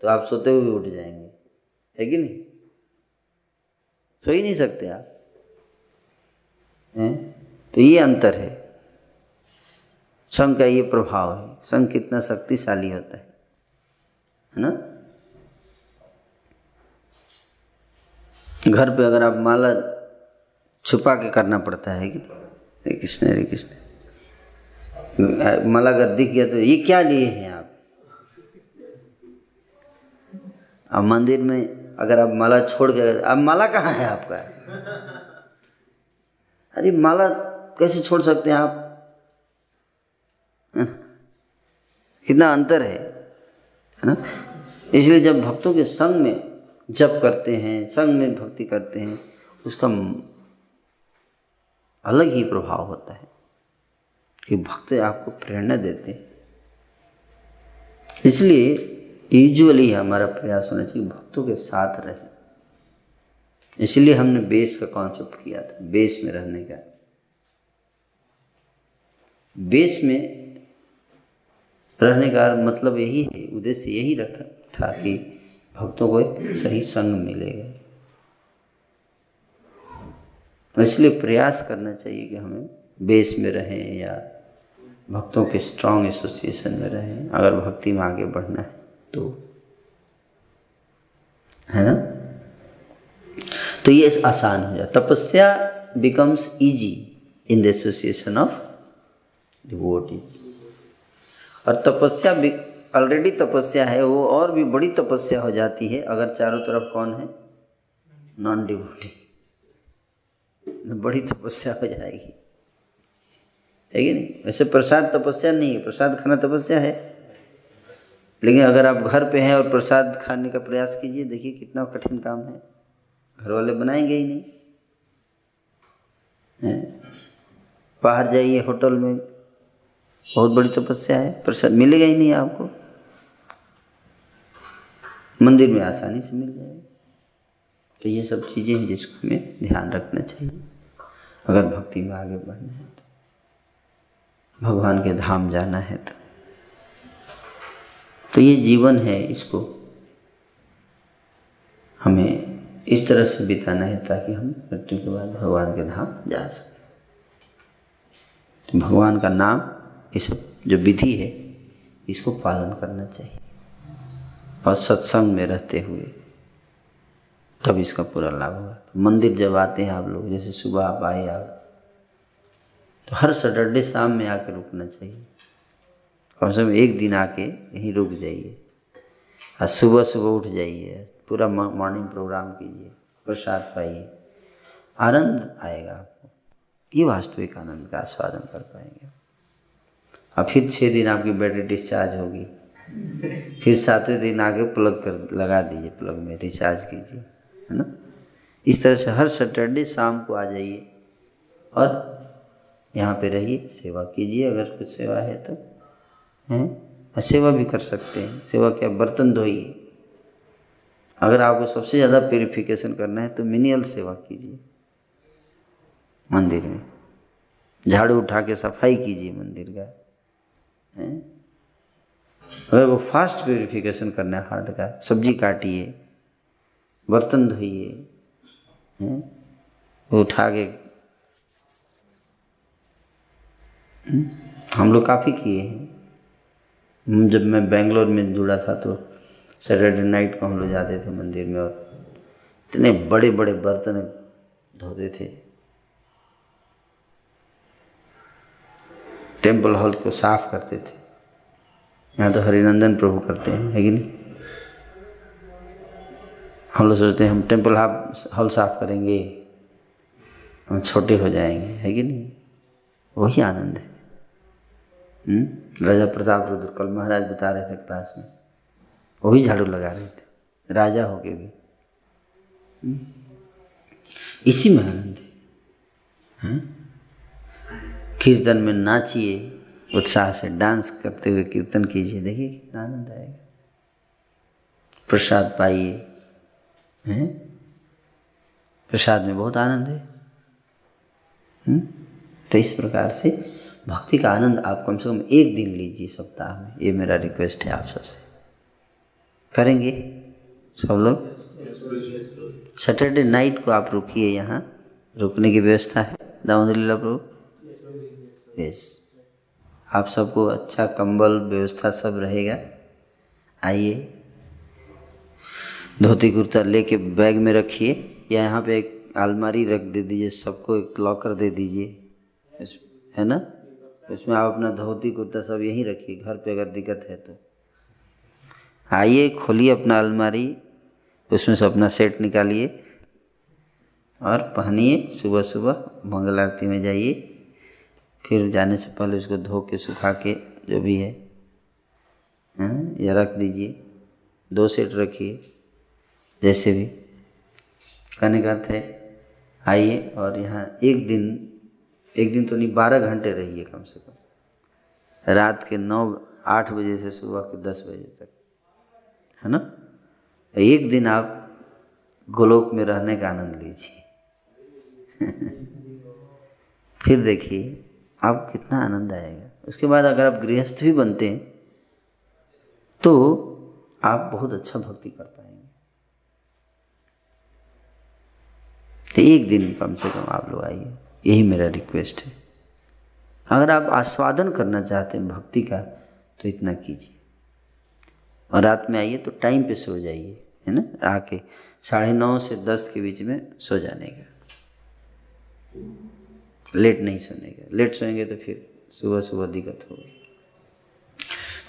तो आप सोते हुए भी उठ जाएँगे। है कि नहीं? सो ही नहीं सकते आप। हैं? तो ये अंतर है। संघ का ये प्रभाव है। संघ कितना शक्तिशाली होता है है ना? घर पे अगर आप माला छुपा के करना पड़ता है कि हरे कृष्ण हरे कृष्ण। माला गद्दी किया तो ये क्या लिए हैं आप? अब मंदिर में अगर आप माला छोड़ के अब माला कहाँ है आपका? अरे माला कैसे छोड़ सकते हैं आप? कितना अंतर है है ना? इसलिए जब भक्तों के संग में जप करते हैं, संग में भक्ति करते हैं, उसका अलग ही प्रभाव होता है कि भक्त आपको प्रेरणा देते हैं। इसलिए यूजुअली हमारा प्रयास होना चाहिए भक्तों के साथ रहे। इसलिए हमने बेस का कॉन्सेप्ट किया था, बेस में रहने का। बेस में रहने का मतलब यही है, उद्देश्य यही रखा था कि भक्तों को एक सही संग मिलेगा। इसलिए प्रयास करना चाहिए कि हमें बेस में रहें या भक्तों के स्ट्रांग एसोसिएशन में रहें। अगर भक्ति में आगे बढ़ना है तो। है ना? तो ये आसान हो जाए तपस्या becomes easy in the association of devotees और तपस्या भी ऑलरेडी तपस्या है, वो और भी बड़ी तपस्या हो जाती है। अगर चारों तरफ़ कौन है? नॉन डिवोटी बड़ी तपस्या हो जाएगी। है कि नहीं? वैसे प्रसाद तपस्या नहीं है, प्रसाद खाना तपस्या है। लेकिन अगर आप घर पे हैं और प्रसाद खाने का प्रयास कीजिए, देखिए कितना कठिन काम है। घर वाले बनाएँगे ही नहीं। बाहर जाइए होटल में। बहुत बड़ी तपस्या है, प्रसाद मिलेगा ही नहीं आपको। मंदिर में आसानी से मिल जाएगा। तो ये सब चीज़ें हैं जिसको हमें ध्यान रखना चाहिए। अगर भक्ति में आगे बढ़ना है तो भगवान के धाम जाना है तो। तो ये जीवन है इसको। हमें इस तरह से बिताना है ताकि हम मृत्यु के बाद भगवान के धाम जा सकें। तो भगवान का नाम ये सब जो विधि है, इसको पालन करना चाहिए। और सत्संग में रहते हुए तब इसका पूरा लाभ होगा। तो मंदिर जब आते हैं आप लोग, जैसे सुबह आप आए आप तो हर सैटरडे शाम में आके रुकना चाहिए। कम से कम एक दिन आके यहीं रुक जाइए। और सुबह सुबह उठ जाइए, पूरा मॉर्निंग प्रोग्राम कीजिए, प्रसाद पाइए। आनंद आएगा आपको। ये वास्तविक आनंद का आस्वादन कर पाएँगे और फिर छः दिन आपकी बैटरी डिस्चार्ज होगी। फिर सातवें दिन आगे प्लग कर, लगा दीजिए प्लग में रिचार्ज कीजिए, है ना? इस तरह से हर सैटरडे शाम को आ जाइए और यहाँ पे रहिए, सेवा कीजिए अगर कुछ सेवा है तो हैं? सेवा भी कर सकते हैं। सेवा क्या? बर्तन धोइए। अगर आपको सबसे ज़्यादा प्योरिफिकेशन करना है तो मिनियल सेवा कीजिए। मंदिर में। झाड़ू उठा के सफ़ाई कीजिए मंदिर का। है अगर वो फास्ट प्योरिफिकेशन करना है हार्ट का। सब्ज़ी काटिए, बर्तन धोइए उठा के हम लोग काफ़ी किए हैं। जब मैं बेंगलोर में जुड़ा था तो सैटरडे नाइट को हम लोग जाते थे मंदिर में और इतने बड़े बड़े बर्तन धोते थे। टेंपल हॉल को साफ़ करते थे यहाँ तो हरिनंदन प्रभु करते हैं, है कि नहीं हम लोग सोचते हैं, हम टेंपल हॉल साफ़ करेंगे, हम छोटे हो जाएँगे, है कि नहीं वही आनंद है हुँ? हम्म? राजा प्रताप रुद्र कल महाराज बता रहे थे क्लास में वो भी झाड़ू लगा रहे थे, राजा होके भी हुँ? हम्म? इसी में आनंद है हाँ? कीर्तन में नाचिए, उत्साह से डांस करते हुए कीर्तन कीजिए। देखिए कितना आनंद आएगा। प्रसाद पाइए, हैं? प्रसाद में बहुत आनंद है। हुँ? हम्म? तो इस प्रकार से भक्ति का आनंद आप कम से कम एक दिन लीजिए सप्ताह में। ये मेरा रिक्वेस्ट है आप सबसे। करेंगे? सब लोग? सैटरडे नाइट को आप रुकिए यहाँ। रुकने की व्यवस्था है। दामोदर लीला प्रभु? यस आप सबको अच्छा कंबल व्यवस्था सब रहेगा। आइए। धोती कुर्ता लेके बैग में रखिए। या यहाँ पे एक अलमारी रख दे दीजिए, सबको एक लॉकर दे दीजिए। है ना? इसमें आप अपना धोती कुर्ता सब यहीं रखिए, घर पे अगर दिक्कत है तो। आइए, खोलिए अपना अलमारी। उसमें से अपना सेट निकालिए। और पहनिए सुबह सुबह मंगल आरती में जाइए। फिर जाने से पहले उसको धो के सुखा के जो भी है हाँ, या रख दीजिए। दो सेट रखिए जैसे भी। कहने का अर्थ है आइए और यहाँ एक दिन एक दिन तो नहीं बारह घंटे रहिए कम से कम। रात के नौ आठ बजे से सुबह के दस बजे तक है ना? एक दिन आप गोलोक में रहने का आनंद लीजिए। फिर देखिए आपको कितना आनंद आएगा। उसके बाद अगर आप गृहस्थ भी बनते हैं तो आप बहुत अच्छा भक्ति कर पाएँगे। तो एक दिन कम से कम आप लोग आइए, यही मेरा रिक्वेस्ट है। अगर आप आस्वादन करना चाहते हैं भक्ति का तो इतना कीजिए। और रात में आइए तो टाइम पे सो जाइए, है ना? आके साढ़े नौ से दस के बीच में सो जाने का। लेट नहीं सोने का लेट सोएँगे तो फिर सुबह सुबह दिक्कत होगी।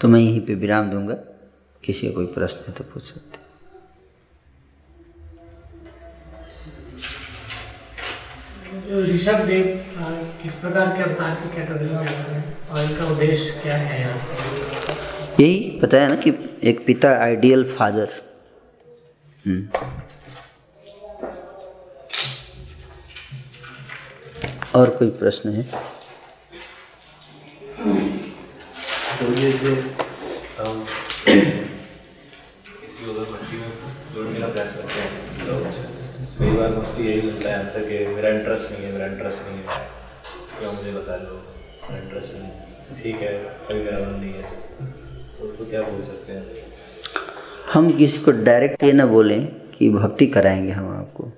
तो मैं यहीं पे विराम दूँगा। किसी का कोई प्रश्न तो पूछ सकते ऋषभ देव किस प्रकार के अवतार की कैटेगरी में आते हैं और इनका उद्देश्य क्या है यही बताया ना कि एक पिता आइडियल फादर और कोई प्रश्न है? तो जैसे हम किसी उधर भट्टी में जोड़ने का प्रयास करते हैं तो कई बार मुझको यही मिलता है आंसर कि मेरा इंटरेस्ट नहीं है मेरा इंटरेस्ट नहीं है। क्या मुझे बता मेरा इंटरेस्ट नहीं ठीक है कभी मेरा मन नहीं है। तो उसको क्या बोल सकते हैं? हम किसी को डायरेक्ट ये ना बोलें कि भक्ति कराएँगे हम आपको।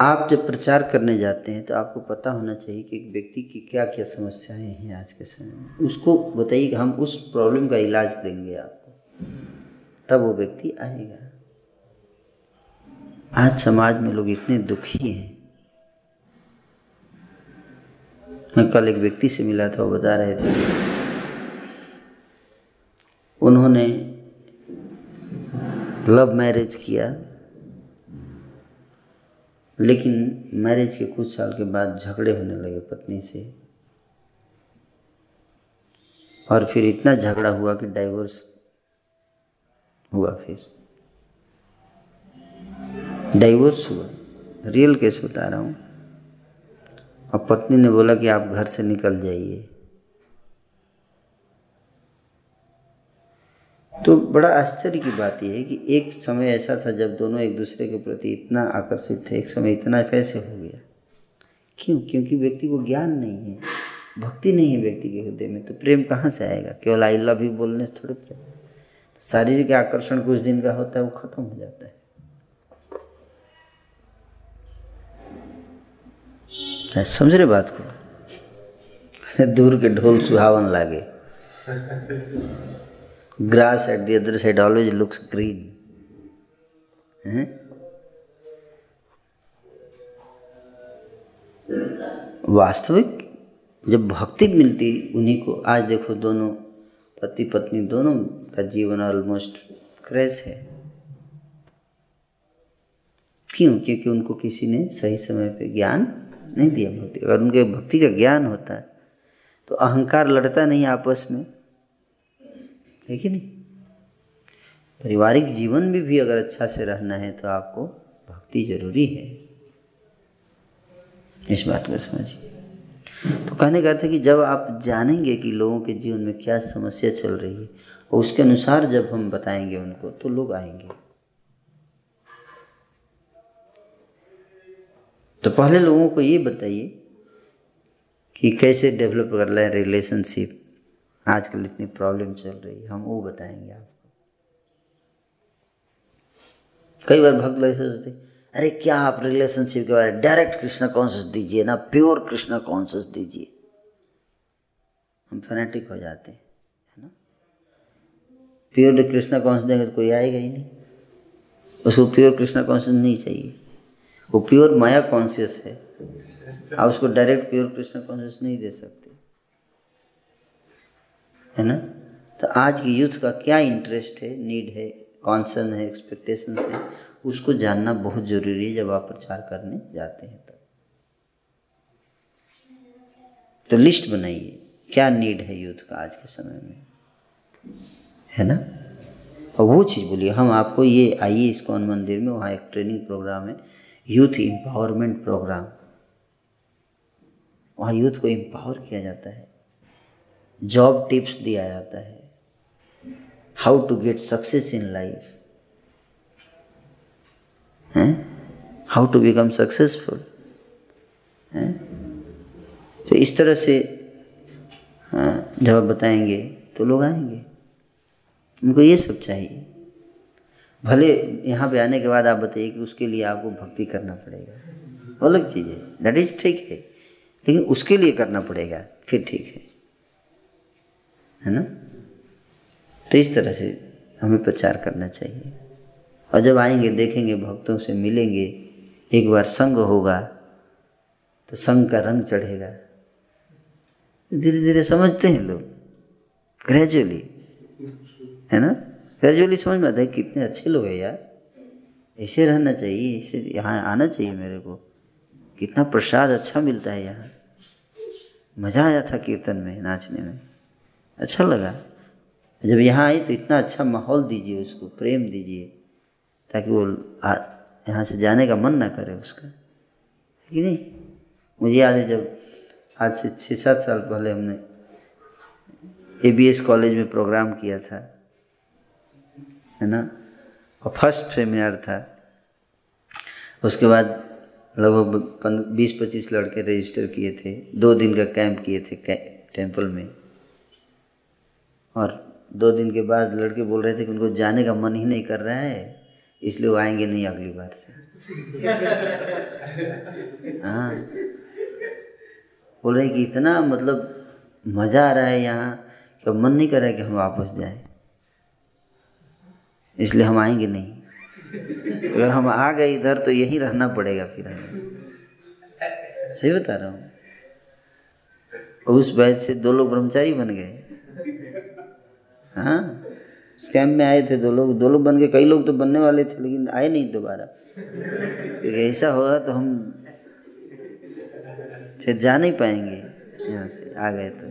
आप जब प्रचार करने जाते हैं तो आपको पता होना चाहिए कि एक व्यक्ति की क्या क्या समस्याएँ हैं आज के समय में। उसको बताइए हम उस प्रॉब्लम का इलाज देंगे आपको। तब वो व्यक्ति आएगा। आज समाज में लोग इतने दुखी हैं। मैं कल एक व्यक्ति से मिला था, वो बता रहे थे। उन्होंने लव मैरिज किया। लेकिन मैरिज के कुछ साल के बाद झगड़े होने लगे पत्नी से। और फिर इतना झगड़ा हुआ कि डाइवोर्स हुआ फिर। डाइवोर्स हुआ। रियल केस बता रहा हूँ। और पत्नी ने बोला कि आप घर से निकल जाइए। तो बड़ा आश्चर्य की बात यह है कि एक समय ऐसा था जब दोनों एक दूसरे के प्रति इतना आकर्षित थे, एक समय इतना कैसे हो गया? क्यों? क्योंकि व्यक्ति को ज्ञान नहीं है, भक्ति नहीं है व्यक्ति के हृदय में तो प्रेम कहाँ से आएगा? केवल आई लव यू बोलने से थोड़े प्रेम। शारीरिक आकर्षण कुछ दिन का होता है, वो खत्म हो जाता है, समझ रहे बात को? दूर के ढोल सुहावन लागे। Grass at the other side always looks green. हैं? वास्तविक जब भक्ति मिलती उन्हीं को, आज देखो दोनों पति पत्नी दोनों का जीवन ऑलमोस्ट क्रैश है। क्यों? क्योंकि उनको किसी ने सही समय पे ज्ञान नहीं दिया। भक्ति अगर उनके भक्ति का ज्ञान होता है। तो अहंकार लड़ता नहीं आपस में। है कि नहीं? पारिवारिक जीवन में भी भी अगर अच्छा से रहना है तो आपको भक्ति ज़रूरी है। इस बात को समझिए। तो कहने का अर्थ है कि जब आप जानेंगे कि लोगों के जीवन में क्या समस्या चल रही है और उसके अनुसार जब हम बताएँगे उनको तो लोग आएँगे। तो पहले लोगों को ये बताइए कि कैसे डेवलप कर रहे हैं रिलेशनशिप आजकल इतनी प्रॉब्लम चल रही है, हम वो बताएँगे आपको। कई बार भक्त लोग ऐसे सोचते अरे क्या आप रिलेशनशिप के बारे में डायरेक्ट कृष्णा कॉन्शियस दीजिए ना प्योर कृष्णा कॉन्शियस दीजिए। हम फैनेटिक हो जाते हैं, है ना? प्योर कृष्णा कॉन्शियस देंगे तो कोई आएगा ही नहीं। उसको प्योर कृष्णा कॉन्शियस नहीं चाहिए। वो प्योर माया कॉन्शियस है। आप उसको डायरेक्ट प्योर कृष्णा कॉन्शियस नहीं दे सकते। है ना? तो आज की यूथ का क्या इंटरेस्ट है नीड है कॉन्सर्न है एक्सपेक्टेशन है, उसको जानना बहुत ज़रूरी है जब आप प्रचार करने जाते हैं तो तो लिस्ट बनाइए, क्या नीड है यूथ का आज के समय में? है ना? और वो चीज़ बोलिए, हम आपको ये आइए इस्कॉन मंदिर में, वहाँ एक ट्रेनिंग प्रोग्राम है यूथ एम्पावरमेंट प्रोग्राम वहाँ यूथ को एम्पावर किया जाता है। जॉब टिप्स दिया जाता है। How to get success in life how to become successful तो इस तरह से हाँ जब आप बताएँगे तो लोग आएँगे। उनको ये सब चाहिए। भले यहाँ पे आने के बाद आप बताइए कि उसके लिए आपको भक्ति करना पड़ेगा। अलग चीज़ है। दैट इज़ ठीक है। लेकिन उसके लिए करना पड़ेगा। फिर ठीक है। है ना? तो इस तरह से हमें प्रचार करना चाहिए। और जब आएँगे, देखेंगे, भक्तों से मिलेंगे, एक बार संग होगा तो संग का रंग चढ़ेगा। धीरे धीरे समझते हैं लोग। ग्रेजुअली है ना? ग्रेजुअली समझ में आता है कितने अच्छे लोग हैं यार। ऐसे रहना चाहिए, ऐसे यहाँ आना चाहिए मेरे को। कितना प्रसाद अच्छा मिलता है यहाँ। मज़ा आया था कीर्तन में, नाचने में। अच्छा लगा। जब यहाँ आई तो इतना अच्छा माहौल दीजिए उसको, प्रेम दीजिए, ताकि वो यहाँ से जाने का मन ना करे उसका। है कि नहीं? मुझे याद है जब आज से छः सात साल पहले हमने ए बी एस कॉलेज में प्रोग्राम किया था, है ना? और फ़र्स्ट सेमिनार था। उसके बाद लगभग बीस पच्चीस लड़के रजिस्टर किए थे। दो दिन का कैंप किए थे टेंपल में। और दो दिन के बाद लड़के बोल रहे थे कि उनको जाने का मन ही नहीं कर रहा है, इसलिए वो आएँगे नहीं अगली बार से। हाँ। बोल रहे कि इतना मतलब मज़ा आ रहा है यहाँ कि मन नहीं कर रहा है कि हम वापस जाए। इसलिए हम आएँगे नहीं। अगर हम आ गए इधर तो यहीं रहना पड़ेगा फिर हमें। सही बता रहा हूँ। उस बैच से दो लोग ब्रह्मचारी बन गए। हाँ उस कैंप में आए थे दो लोग। दो लोग बन गए कई लोग तो बनने वाले थे, लेकिन आए नहीं दोबारा। ऐसा होगा तो हम फिर जा नहीं पाएँगे। यहाँ से आ गए तो।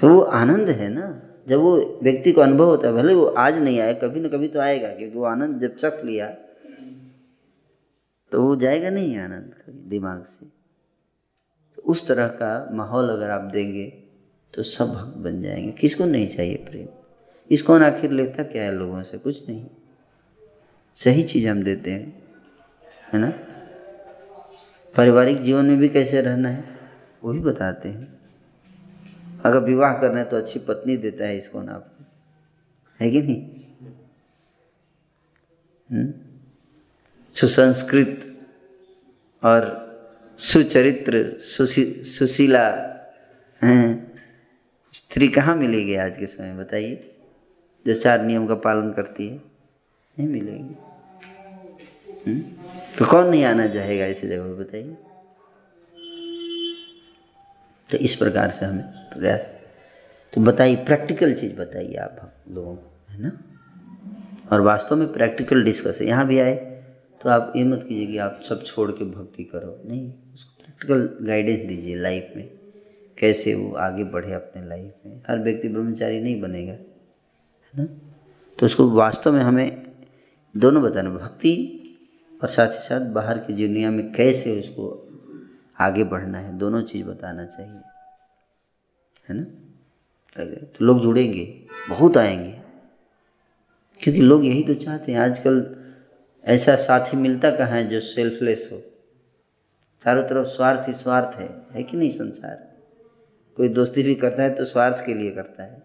तो वो आनंद है ना? जब वो व्यक्ति को अनुभव होता है, भले वो आज नहीं आए, कभी ना कभी तो आएगा, क्योंकि वो आनंद जब चख लिया तो वो जाएगा नहीं आनंद दिमाग से। तो उस तरह का माहौल अगर आप देंगे तो सब भक्त बन जाएँगे। किसको नहीं चाहिए प्रेम? इसको आखिर लेता क्या है लोगों से? कुछ नहीं। सही चीज़ हम देते हैं, है ना? पारिवारिक जीवन में भी कैसे रहना है, वो भी बताते हैं। अगर विवाह करना है तो अच्छी पत्नी देता है इसको ना आपको। है कि नहीं? हम्म? सुसंस्कृत और सुचरित्र सुशी सुशीला, हैं? स्त्री कहाँ मिलेगी आज के समय, बताइए। जो चार नियम का पालन करती है, नहीं मिलेगी। हम्म? तो कौन नहीं आना चाहेगा ऐसी जगह, बताइए। तो इस प्रकार से हमें प्रयास। तो बताइए, प्रैक्टिकल चीज़ बताइए आप हम लोगों को, है ना? और वास्तव में प्रैक्टिकल डिस्कस है। यहाँ भी आए तो आप ये मत कीजिए कि आप सब छोड़ के भक्ति करो। नहीं, उसको प्रैक्टिकल गाइडेंस दीजिए लाइफ में। कैसे वो आगे बढ़े अपने लाइफ में? हर व्यक्ति ब्रह्मचारी नहीं बनेगा, है ना? तो उसको वास्तव में हमें दोनों बताना भक्ति और साथ ही साथ बाहर की दुनिया में कैसे उसको आगे बढ़ना है, दोनों चीज़ बताना चाहिए, है ना? तो लोग जुड़ेंगे, बहुत आएँगे, क्योंकि लोग यही तो चाहते हैं, आजकल ऐसा साथी मिलता कहाँ है जो सेल्फलेस हो? चारों तरफ़ स्वार्थ ही स्वार्थ है है कि नहीं संसार? कोई दोस्ती भी करता है तो स्वार्थ के लिए करता है।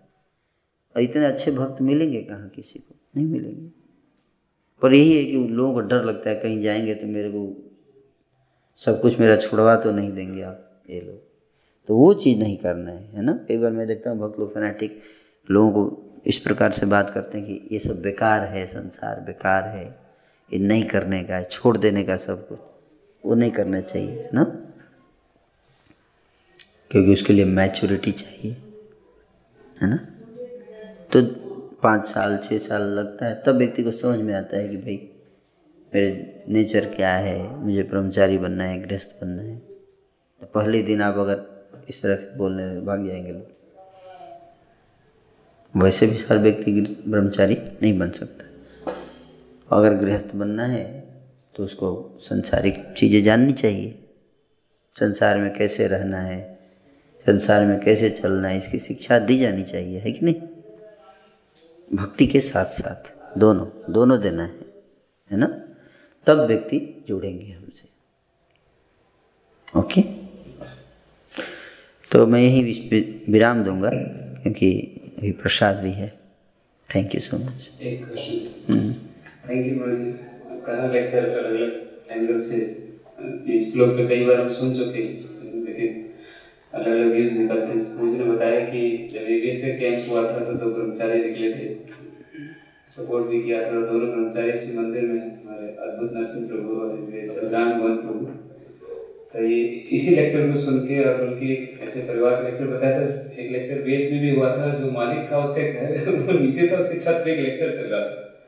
और इतने अच्छे भक्त मिलेंगे कहाँ किसी को? नहीं मिलेंगे। पर यही है कि उन लोगों को डर लगता है, कहीं जाएँगे तो मेरे को सब कुछ मेरा छुड़वा तो नहीं देंगे आप ये लोग। तो वो चीज़ नहीं करना है है ना? कई बार मैं देखता हूँ भक्त लोग फैनाटिक लोगों को इस प्रकार से बात करते हैं कि ये सब बेकार है, संसार बेकार है, ये नहीं करने का है, छोड़ देने का सब कुछ। वो नहीं करना चाहिए ना? क्योंकि उसके लिए मैच्योरिटी चाहिए, है ना? तो पाँच साल छः साल लगता है, तब व्यक्ति को समझ में आता है कि भाई, मेरे नेचर क्या है, मुझे ब्रह्मचारी बनना है, गृहस्थ बनना है। तो पहले दिन आप अगर इस तरह से बोलने भाग जाएँगे लोग वैसे भी हर व्यक्ति ब्रह्मचारी नहीं बन सकता। अगर गृहस्थ बनना है तो उसको संसारिक चीज़ें जाननी चाहिए। संसार में कैसे रहना है संसार में कैसे चलना है इसकी शिक्षा दी जानी चाहिए है कि नहीं? भक्ति के साथ साथ दोनों दोनों देना है है ना? तब व्यक्ति जुड़ेंगे हमसे। ओके? तो मैं यही विराम दूँगा क्योंकि अभी प्रसाद भी है। Thank you so much thank you कहा लेक्चर अलग अलग एंगल से इस श्लोक पे कई बार हम सुन चुके लेकिन अलग अलग व्यूज़ निकलते हैं मुझे बताया कि जब एबीएस का कैंप हुआ था तो दो ब्रह्मचारी निकले थे। सपोर्ट भी किया था। दोनों ब्रह्मचारी इसी मंदिर में, हमारे अद्भुत नरसिंह प्रभु और राम गोविंद प्रभु। तो ये इसी लेक्चर को सुन के और उनके ऐसे परिवार का लेक्चर बताया था। एक लेक्चर बेस में भी हुआ था, जो मालिक था उसके घर, वो नीचे था, उसके छत पे एक लेक्चर चल रहा था।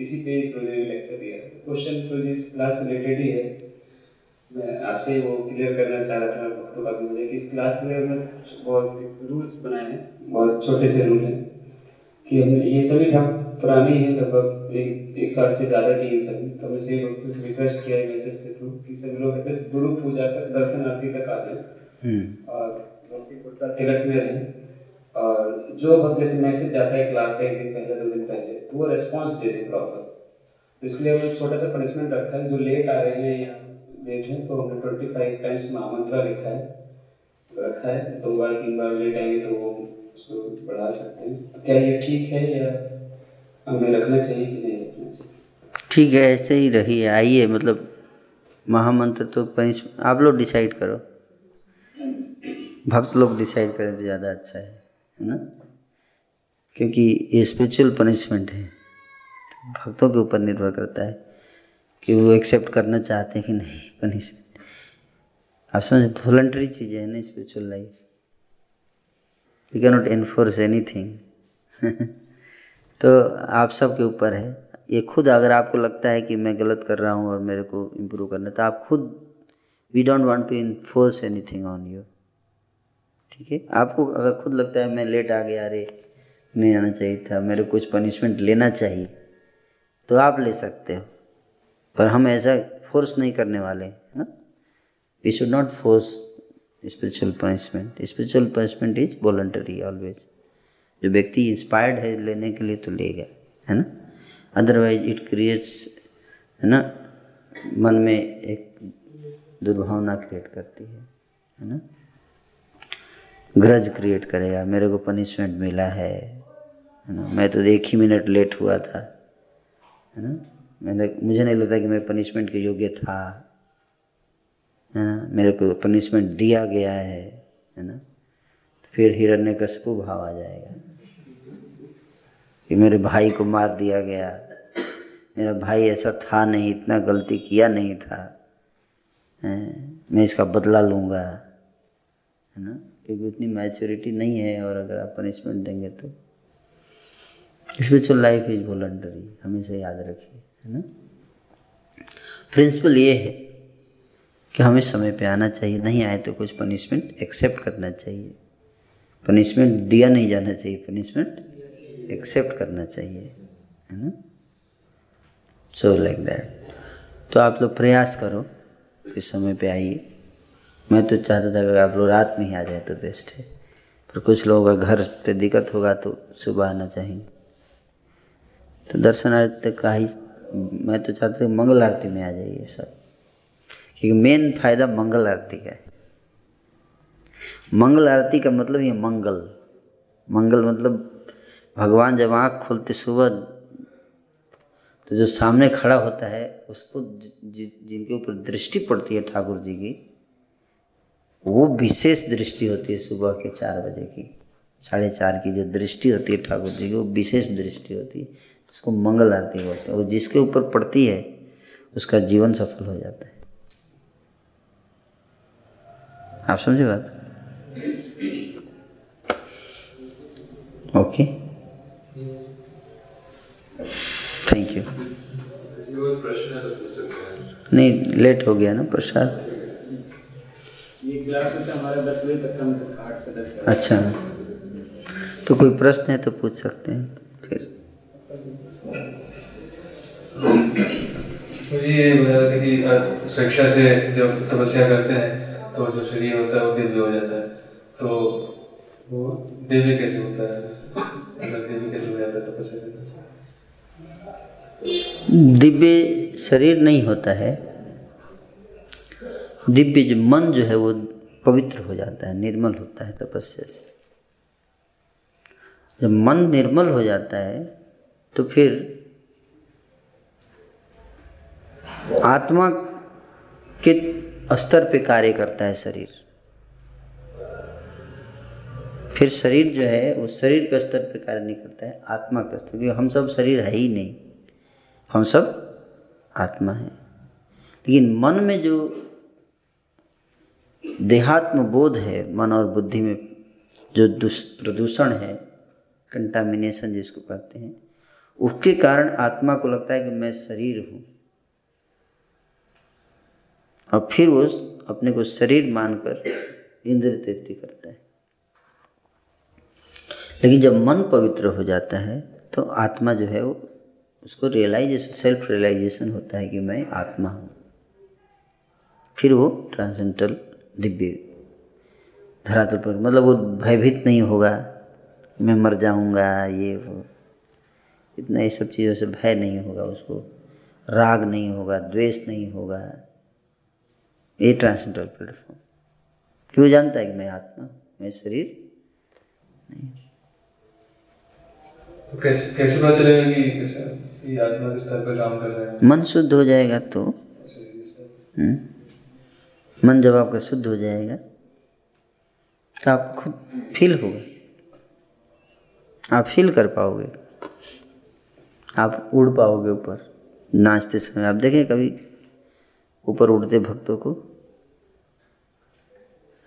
इसी पे प्रोजेक्ट लेक्चर दिया। क्वेश्चन प्रोजेक्ट क्लास रिलेटेड ही है। आपसे वो क्लियर करना चाह रहा था भक्तों का भी मुझे कि इस क्लास में हमने बहुत रूल्स बनाए हैं बहुत छोटे से रूल हैं कि हमने ये सभी भक्त पुराने हैं लगभग एक एक साल से ज़्यादा की ये सभी। तो हमने सभी भक्तों से रिक्वेस्ट किया है मैसेज के थ्रू कि सभी लोग एटलीस्ट गुरु पूजा तक दर्शन आरती तक आ जाए। हम्म। और भक्ति कुर्ता तिलक में रहें। और जो भक्त जैसे मैसेज जाता है क्लास का एक दिन पहले दो दिन पहले तो वो रेस्पॉन्स दे दे प्रॉपर तो इसलिए हमने छोटा सा पनिशमेंट रखा है। जो लेट आ रहे हैं या लेट हैं तो हमने ट्वेंटी फाइव टाइम्स महामंत्रा लिखा है। रखा है, दो बार, तीन बार लेट आएँगे तो वो उसको बढ़ा सकते हैं। तो क्या ये ठीक है या हमें रखना चाहिए कि नहीं रखना चाहिए? ठीक है, ऐसे ही रही है आइए मतलब महामंत्र तो पनिश आप लोग डिसाइड करो। भक्त लोग डिसाइड करें तो ज़्यादा अच्छा है है ना? क्योंकि ये स्पिरिचुअल पनिशमेंट है तो भक्तों के ऊपर निर्भर करता है। कि वो एक्सेप्ट करना चाहते हैं कि नहीं पनिशमेंट आप समझ वॉलंटरी चीज़ें है ना spiritual life we can not enforce anything तो आप सबके ऊपर है। ये खुद अगर आपको लगता है कि मैं गलत कर रहा हूँ और मेरे को इम्प्रूव करना तो आप खुद we don't want to enforce anything on you ठीक है? आपको अगर खुद लगता है मैं लेट आ गया, अरे, नहीं आना चाहिए था, मेरे कुछ पनिशमेंट लेना चाहिए तो आप ले सकते हो। पर हम ऐसा फोर्स नहीं करने वाले, हैं ना? We should not force spiritual punishment spiritual punishment is voluntary always जो व्यक्ति इंस्पायर्ड है लेने के लिए तो लेगा, है ना? अदरवाइज़ इट क्रिएट्स है ना? मन में एक दुर्भावना क्रिएट करती है है ना? ग्रज क्रिएट करेगा, मेरे को पनिशमेंट मिला है है ना? मैं तो एक ही मिनट लेट हुआ था, है ना? मैंने मुझे नहीं लगता कि मैं पनिशमेंट के योग्य था है ना? मेरे को पनिशमेंट दिया गया है है ना? तो फिर हिरण्य कशपु भाव आ जाएगा कि मेरे भाई को मार दिया गया। मेरा भाई ऐसा था नहीं इतना गलती किया नहीं था हैं, मैं इसका बदला लूँगा है ना? क्योंकि उतनी मैच्योरिटी नहीं है और अगर आप पनिशमेंट देंगे तो। स्पिरिचुअल लाइफ इज़ वॉलंटरी हमेशा याद रखिए। है ना? प्रिंसिपल ये है कि हमें समय पे आना चाहिए। नहीं आए तो कुछ पनिशमेंट एक्सेप्ट करना चाहिए। पनिशमेंट दिया नहीं जाना चाहिए। पनिशमेंट एक्सेप्ट करना चाहिए। है ना? सो लाइक दैट तो आप लोग प्रयास करो इस समय पे आइए। मैं तो चाहता था कि आप लोग रात में ही आ जाए तो बेस्ट है। पर कुछ लोगों का घर पे दिक्कत होगा तो सुबह आना चाहिए। तो दर्शनार्थ का ही मैं तो चाहता हूँ मंगल आरती में आ जाइए सब। क्योंकि मेन फ़ायदा मंगल आरती का है। मंगल आरती का मतलब ये मंगल। मंगल मतलब भगवान जब आँख खोलते सुबह तो जो सामने खड़ा होता है, उसको जिनके ऊपर दृष्टि पड़ती है ठाकुर जी की, वो विशेष दृष्टि होती है सुबह के चार बजे की। साढ़े चार की जो दृष्टि होती है ठाकुर जी की, वो विशेष दृष्टि होती है। उसको मंगल आरती बोलते हैं, और जिसके ऊपर पड़ती है, उसका जीवन सफल हो जाता है। आप समझे बात? ओके। थैंक यू नहीं लेट हो गया ना प्रसाद? अच्छा। तो कोई प्रश्न है तो पूछ सकते हैं, फिर। ये कि स्वेच्छा से जब तपस्या करते हैं तो जो शरीर होता है वो दिव्य हो जाता है। तो वो दिव्य कैसे होता है? अगर दिव्य कैसे हो जाता है तपस्या करने से? दिव्य शरीर नहीं होता है। दिव्य जो मन जो है वो पवित्र हो जाता है, निर्मल होता है तपस्या से। जब मन निर्मल हो जाता है तो फिर आत्मा के स्तर पे कार्य करता है शरीर। फिर शरीर जो है, वो शरीर के स्तर पे कार्य नहीं करता है, आत्मा के स्तर क्योंकि हम सब शरीर है ही नहीं। हम सब आत्मा है। लेकिन मन में जो देहात्म बोध है, मन और बुद्धि में जो प्रदूषण है कंटामिनेशन जिसको कहते हैं उसके कारण आत्मा को लगता है कि मैं शरीर हूँ। और फिर वो अपने को शरीर मानकर इंद्र तृप्ति करता है। लेकिन जब मन पवित्र हो जाता है तो आत्मा जो है वो, उसको रियलाइजेशन सेल्फ रियलाइजेशन होता है कि मैं आत्मा हूँ। फिर वो ट्रांसेंटल दिव्य धरातल पर मतलब वो भयभीत नहीं होगा मैं मर जाऊँगा, ये वो। इतना ये सब चीज़ों से भय नहीं होगा उसको राग नहीं होगा द्वेष नहीं होगा। ये ट्रांसेंडल प्लेटफॉर्म क्यों जानता है कि मैं आत्मा मैं शरीर? तो कैसे कैसे पता चलेगा कि ये आत्मा पर काम कर रहा है? मन शुद्ध हो जाएगा तो। हम्म? मन जब आपका शुद्ध हो जाएगा तो आप खुद फील होगा। आप फील कर पाओगे। आप उड़ पाओगे ऊपर, नाचते समय। आप देखें कभी ऊपर उड़ते भक्तों को।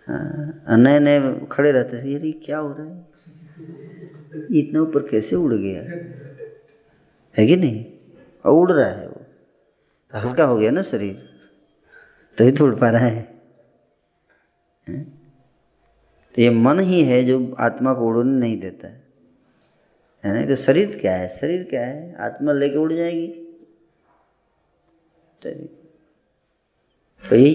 हाँ नए नए खड़े रहते थे यार ये क्या हो रहा है? इतना ऊपर कैसे उड़ गया? है कि नहीं? और उड़ रहा है वो। तो हल्का हो गया ना शरीर। तो ही तो उड़ पा रहा है। हैं? तो ये मन ही है जो आत्मा को उड़ने नहीं देता है। है ना? तो शरीर क्या है? शरीर क्या है? आत्मा लेके उड़ जाएगी। तो यही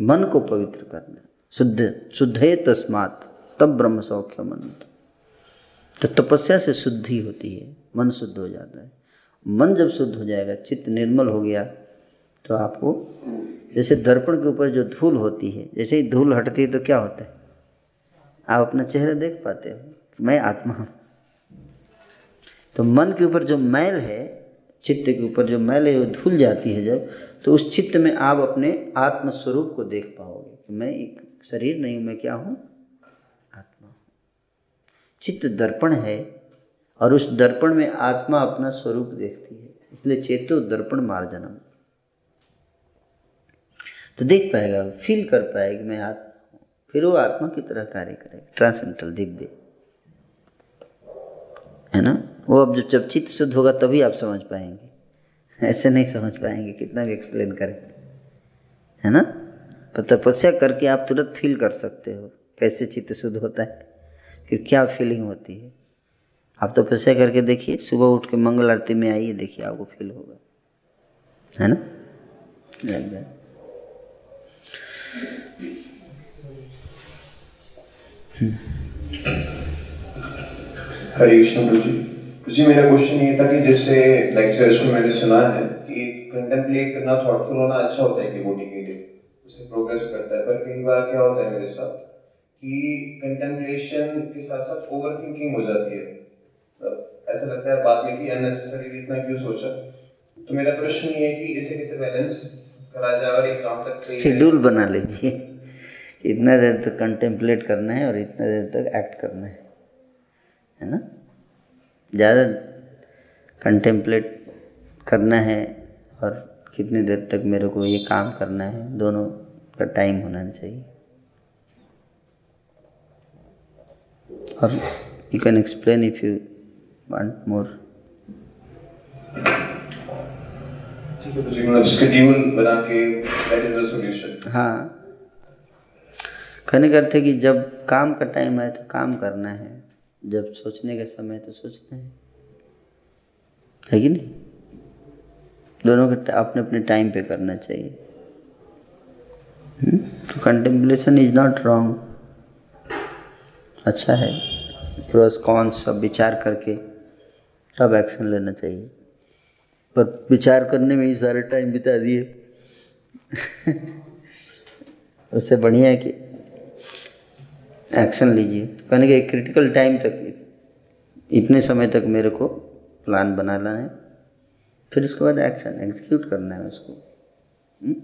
मन को पवित्र करना शुद्ध, शुद्धे तस्मात, तब ब्रह्म सौख्य मन तो तपस्या से शुद्धि होती है। मन शुद्ध हो जाता है। मन जब शुद्ध हो जाएगा, चित्त निर्मल हो गया तो आपको जैसे दर्पण के ऊपर जो धूल होती है, जैसे ही धूल हटती है तो क्या होता है? आप अपना चेहरा देख पाते हो मैं आत्मा हूँ। तो मन के ऊपर जो मैल है, चित्त के ऊपर जो मैल है, वो धुल जाती है जब तो उस चित्त में आप अपने आत्म स्वरूप को देख पाओगे कि मैं एक शरीर नहीं हूँ, मैं क्या हूँ? आत्मा। हूँ चित्त दर्पण है और उस दर्पण में आत्मा अपना स्वरूप देखती है, इसलिए चेतो दर्पण मार्जनम। तो देख पाएगा फील कर पाएगा मैं आत्मा हूँ। फिर वो आत्मा की तरह कार्य करेगा ट्रांसेंटल दिव्य। है ना? वो अब जब जब चित्त शुद्ध होगा तभी आप समझ पाएँगे। ऐसे नहीं समझ पाएँगे कितना भी एक्सप्लेन करें। है ना? पर तपस्या करके आप तुरंत फील कर सकते हो, कैसे चित्त शुद्ध होता है फिर क्या फीलिंग होती है। आप तपस्या करके देखिए, सुबह उठ के मंगल आरती में आइए, देखिए आपको फील होगा। है ना? लग हरे कृष्ण गुरु जी। जी, मेरा क्वेश्चन ये था कि जैसे लेक्चर्स में मैंने सुना है कि कंटेम्पलेट करना थॉटफुल होना अच्छा होता है डिवोटी के लिए। उससे प्रोग्रेस करता है। पर कई बार क्या होता है मेरे साथ कि कंटेम्पलेशन के साथ साथ ओवर थिंकिंग हो जाती है। मतलब ऐसा लगता है, बाद में कि अननेसेसरी इतना क्यों सोचा? तो मेरा प्रश्न ये है कि इसे कैसे बैलेंस करा जाए और एक काम तक शेड्यूल बना लीजिए। इतना देर तक कंटेम्पलेट करना है और इतना देर तक एक्ट करना है। है ना? ज़्यादा कंटेम्पलेट करना है और कितनी देर तक मेरे को ये काम करना है दोनों का टाइम होना चाहिए। और you can explain if you want more ठीक है कहने का अर्थ है कि जब काम का टाइम आए तो काम करना है। जब सोचने का समय तो सोचना है। है कि नहीं? दोनों के अपने अपने टाइम पे करना चाहिए। हम्म? तो कंटेम्पलेशन इज़ नॉट रॉन्ग अच्छा है। प्रोस कॉन्स सब विचार करके तब एक्शन लेना चाहिए। पर विचार करने में ही सारे टाइम बिता दिए। उससे बढ़िया है कि एक्शन लीजिए। कहने के क्रिटिकल टाइम तक, इतने समय तक मेरे को प्लान बनाना है। फिर उसके बाद एक्शन एग्जीक्यूट करना है उसको। हम्म?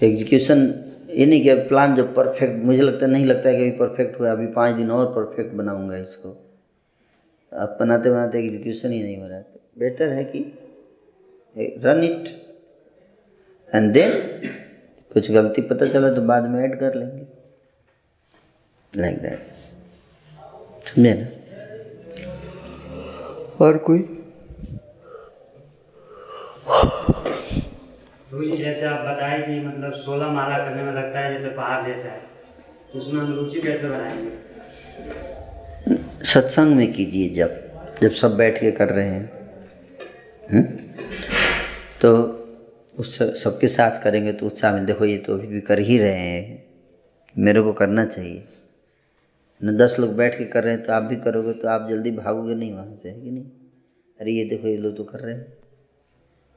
तो एग्जीक्यूशन ये नहीं कि प्लान जब परफेक्ट मुझे लगता नहीं लगता है कि अभी परफेक्ट हुआ, अभी पाँच दिन और परफेक्ट बनाऊँगा इसको। अब बनाते बनाते एग्जीक्यूशन ही नहीं हो रहा है। बेटर है कि रन इट एंड देन कुछ गलती पता चला तो बाद में ऐड कर लेंगे। लाइक दैट समझे ना और कोई जैसे आप बताए कि मतलब सोलह माला करने में लगता है जैसे पहाड़ जैसा है तो उसमें हम रुचि कैसे बनाएँगे? सत्संग में कीजिए जब जब सब बैठ के कर रहे हैं। हुँ? तो उस सबके साथ करेंगे तो उत्साह मिल देखो ये तो अभी भी कर ही रहे हैं। मेरे को करना चाहिए। न दस लोग बैठ के कर रहे हैं तो आप भी करोगे तो आप जल्दी भागोगे नहीं वहाँ से है कि नहीं? अरे ये देखो ये लोग तो कर रहे हैं।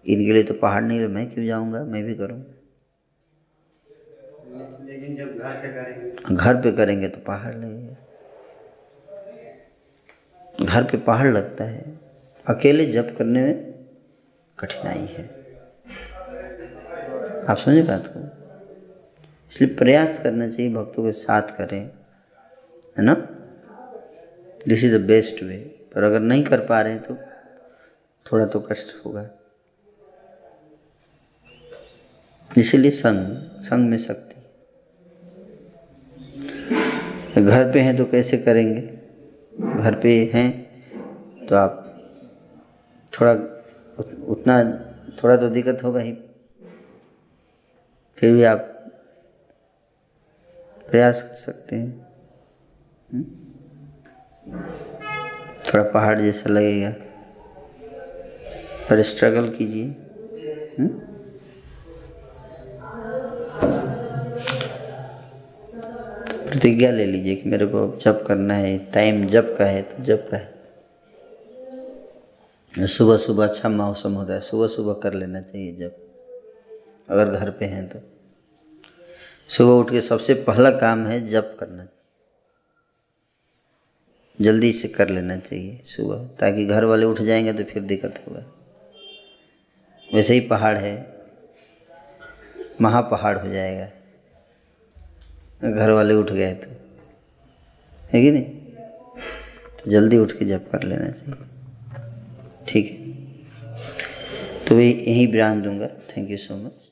इनके लिए तो पहाड़ नहीं रहे मैं क्यों जाऊँगा? मैं भी करूँगा। लेकिन जब घर पे करेंगे। घर पे करेंगे तो पहाड़ लगेगा घर पे पहाड़ लगता है। अकेले जप करने में कठिनाई है। आप समझे बात को? इसलिए प्रयास करना चाहिए भक्तों के साथ करें। है ना? This is the best way पर अगर नहीं कर पा रहे हैं तो थोड़ा तो कष्ट होगा। इसीलिए संग संग में शक्ति। घर पे हैं तो कैसे करेंगे? घर पे हैं तो आप थोड़ा, उतना, थोड़ा तो दिक्कत होगा ही। फिर भी आप प्रयास कर सकते हैं? थोड़ा पहाड़ जैसा लगेगा। पर स्ट्रगल कीजिए। हम्म? प्रतिज्ञा ले लीजिए कि मेरे को जब करना है टाइम जब का है तो जब का है। सुबह सुबह अच्छा मौसम होता है, सुबह सुबह कर लेना चाहिए जब। अगर घर पे हैं तो। सुबह उठ के सबसे पहला काम है जब करना। जल्दी से कर लेना चाहिए सुबह, ताकि घर वाले उठ जाएँगे तो फिर दिक्कत होगा। वैसे ही पहाड़ है, महापहाड़ हो जाएगा। घर वाले उठ गए तो है कि नहीं? तो जल्दी उठ के जब कर लेना चाहिए। ठीक है। तो यहीं विराम दूँगा। Thank you so much